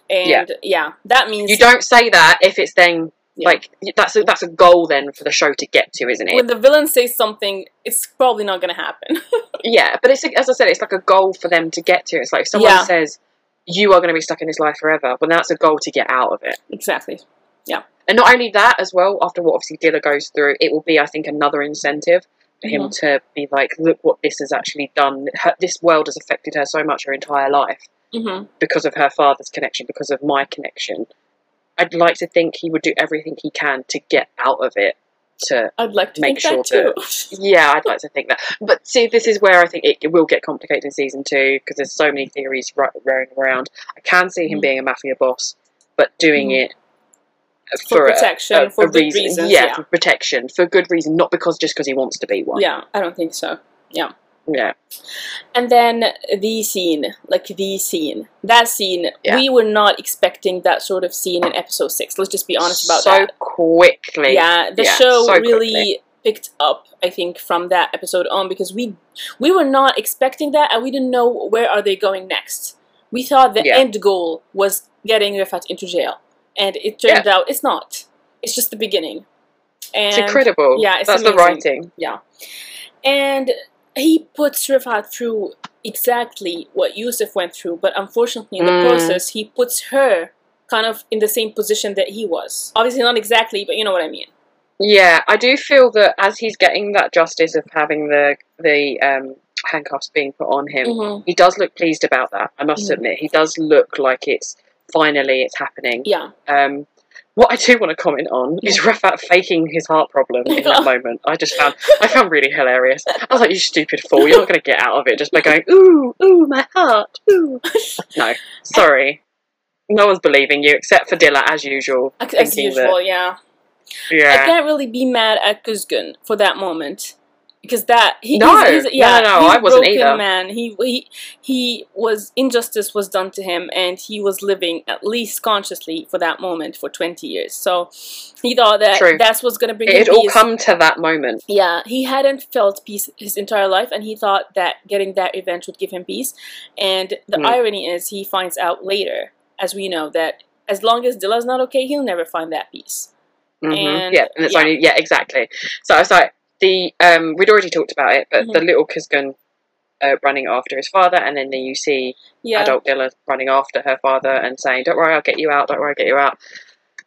And yeah, that means you don't say that if it's then Yeah. like that's a, that's a goal then for the show to get to, isn't it? when the villain says something, it's probably not going to happen. <laughs> yeah, but it's as I said, it's like a goal for them to get to. It's like if someone Yeah. says you are going to be stuck in this life forever, well, that's a goal to get out of it. exactly. Yeah. And not only that, as well, after what obviously Dila goes through, it will be, I think, another incentive for him Mm-hmm. to be like, look what this has actually done. Her, this world has affected her so much her entire life hmm because of her father's connection, because of my connection. I'd like to think he would do everything he can to get out of it. To I'd like to Make sure that too. yeah, I'd like to think that. But see, this is where I think it, it will get complicated in season two because there's so many theories ro- rolling around. I can see him Mhm. being a mafia boss, but doing Mhm. it For a- protection, a, for a good reason. reasons, Yeah, yeah. for protection, for good reason, not because just because he wants to be one. yeah, I don't think so. yeah, Yeah. And then the scene, like the scene, that scene, Yeah. we were not expecting that sort of scene in episode six. Let's just be honest about so that. So quickly. Yeah, the Yeah, show so really quickly. picked up, I think, from that episode on because we we were not expecting that, and we didn't know where are they going next. We thought the Yeah. end goal was getting Rifat into jail, and it turned out it's not. It's just the beginning. And It's incredible. yeah, it's that's the writing. Yeah, and he puts Rifat through exactly what Yusuf went through, but unfortunately, in the Mm. process, he puts her kind of in the same position that he was. Obviously, not exactly, but you know what I mean. Yeah, I do feel that as he's getting that justice of having the the um, handcuffs being put on him, Mhm. he does look pleased about that. I must Mhm. admit, he does look like it's finally it's happening. Yeah. Um, what I do want to comment on is Rifat faking his heart problem in that <laughs> moment. I just found I found really hilarious. I was like, "You stupid fool! You're not going to get out of it just by going ooh ooh my heart ooh." <laughs> No, sorry, no one's believing you except for Dila as usual. As usual, yeah. That, I can't really be mad at Kuzgun for that moment. Because that he No, he's, he's, no, yeah, no, no, he's I wasn't either. man. He he he was injustice was done to him, and he was living at least consciously for that moment for twenty years. So he thought that True. that's what's gonna bring it all peace. come to that moment. Yeah, he hadn't felt peace his entire life, and he thought that getting that revenge would give him peace. And the Mm. irony is, he finds out later, as we know, that as long as Dila's not okay, he'll never find that peace. hmm And- yeah, and it's yeah. only yeah exactly. So I was like the um we'd already talked about it, but the Mhm. little Kuzgun uh, running after his father, and then you see Yeah, adult Dila running after her father and saying, "Don't worry, I'll get you out. Don't worry, I'll get you out."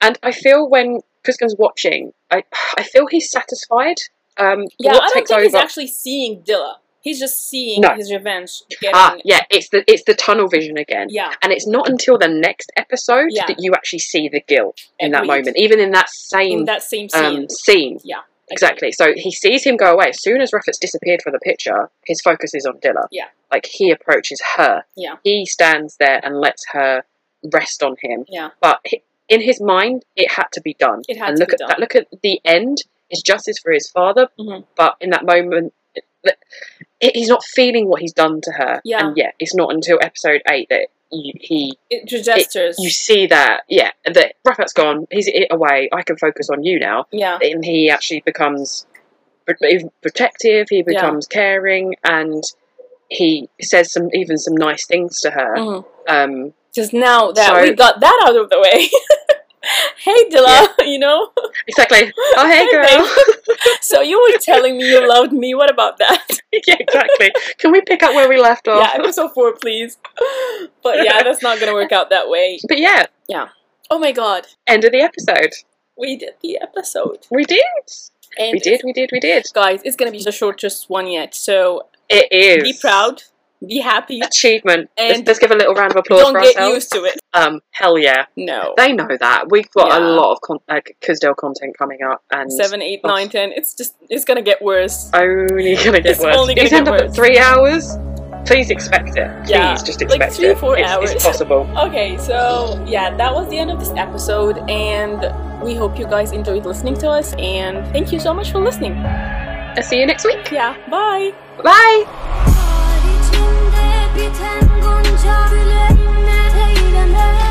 And I feel when Kuzgun's watching, I I feel he's satisfied. Um, yeah. I don't think he's actually seeing Dila. He's just seeing No. his revenge getting. Ah, yeah, it's the it's the tunnel vision again. yeah, And it's not until the next episode Yeah. that you actually see the guilt in that moment, even in that same in that same scene. um, scene. Yeah, Exactly. So he sees him go away. As soon as Rifat's disappeared from the picture, his focus is on Dila. Yeah. Like he approaches her. Yeah. He stands there and lets her rest on him. Yeah. But he, in his mind, it had to be done. It had and to look be at done. that. Look at the end. It's justice for his father. Mhm. But in that moment, it- it- he's not feeling what he's done to her. Yeah. And yet, it's not until episode eight that you, he it gestures. you see that yeah that Rifat's gone. He's it away. I can focus on you now yeah, and he actually becomes protective he becomes caring and he says some even some nice things to her Mhm. um just now that So- we got that out of the way. <laughs> hey Dila, <laughs> you know. Exactly. Oh, hey, <laughs> Hey, girl. <laughs> So you were telling me you loved me. What about that? yeah, exactly. Can we pick up where we left off? yeah, episode four, please. But yeah, that's not gonna work out that way. But yeah. yeah, Oh my god, end of the episode. we did the episode. We did. And We did. We did. We did. guys, it's gonna be the shortest one yet. So It is. be proud, be happy, Achievement. let's, And let's give a little round of applause don't for get ourselves. used to it. Um, hell yeah. No. They know that. We've got a lot of con- uh, Cusdale content coming up, and Seven, eight, Oh. nine, ten. It's just it's gonna get worse. only gonna get It's worse. only gonna end get up at worse. three hours. Please expect it. Please Yeah, just like expect three, it. four it's, hours. It's possible. <laughs> Okay, so yeah, that was the end of this episode, and we hope you guys enjoyed listening to us. And thank you so much for listening. I'll see you next week. Yeah, bye. Bye. Biten gonca gülenme eyleme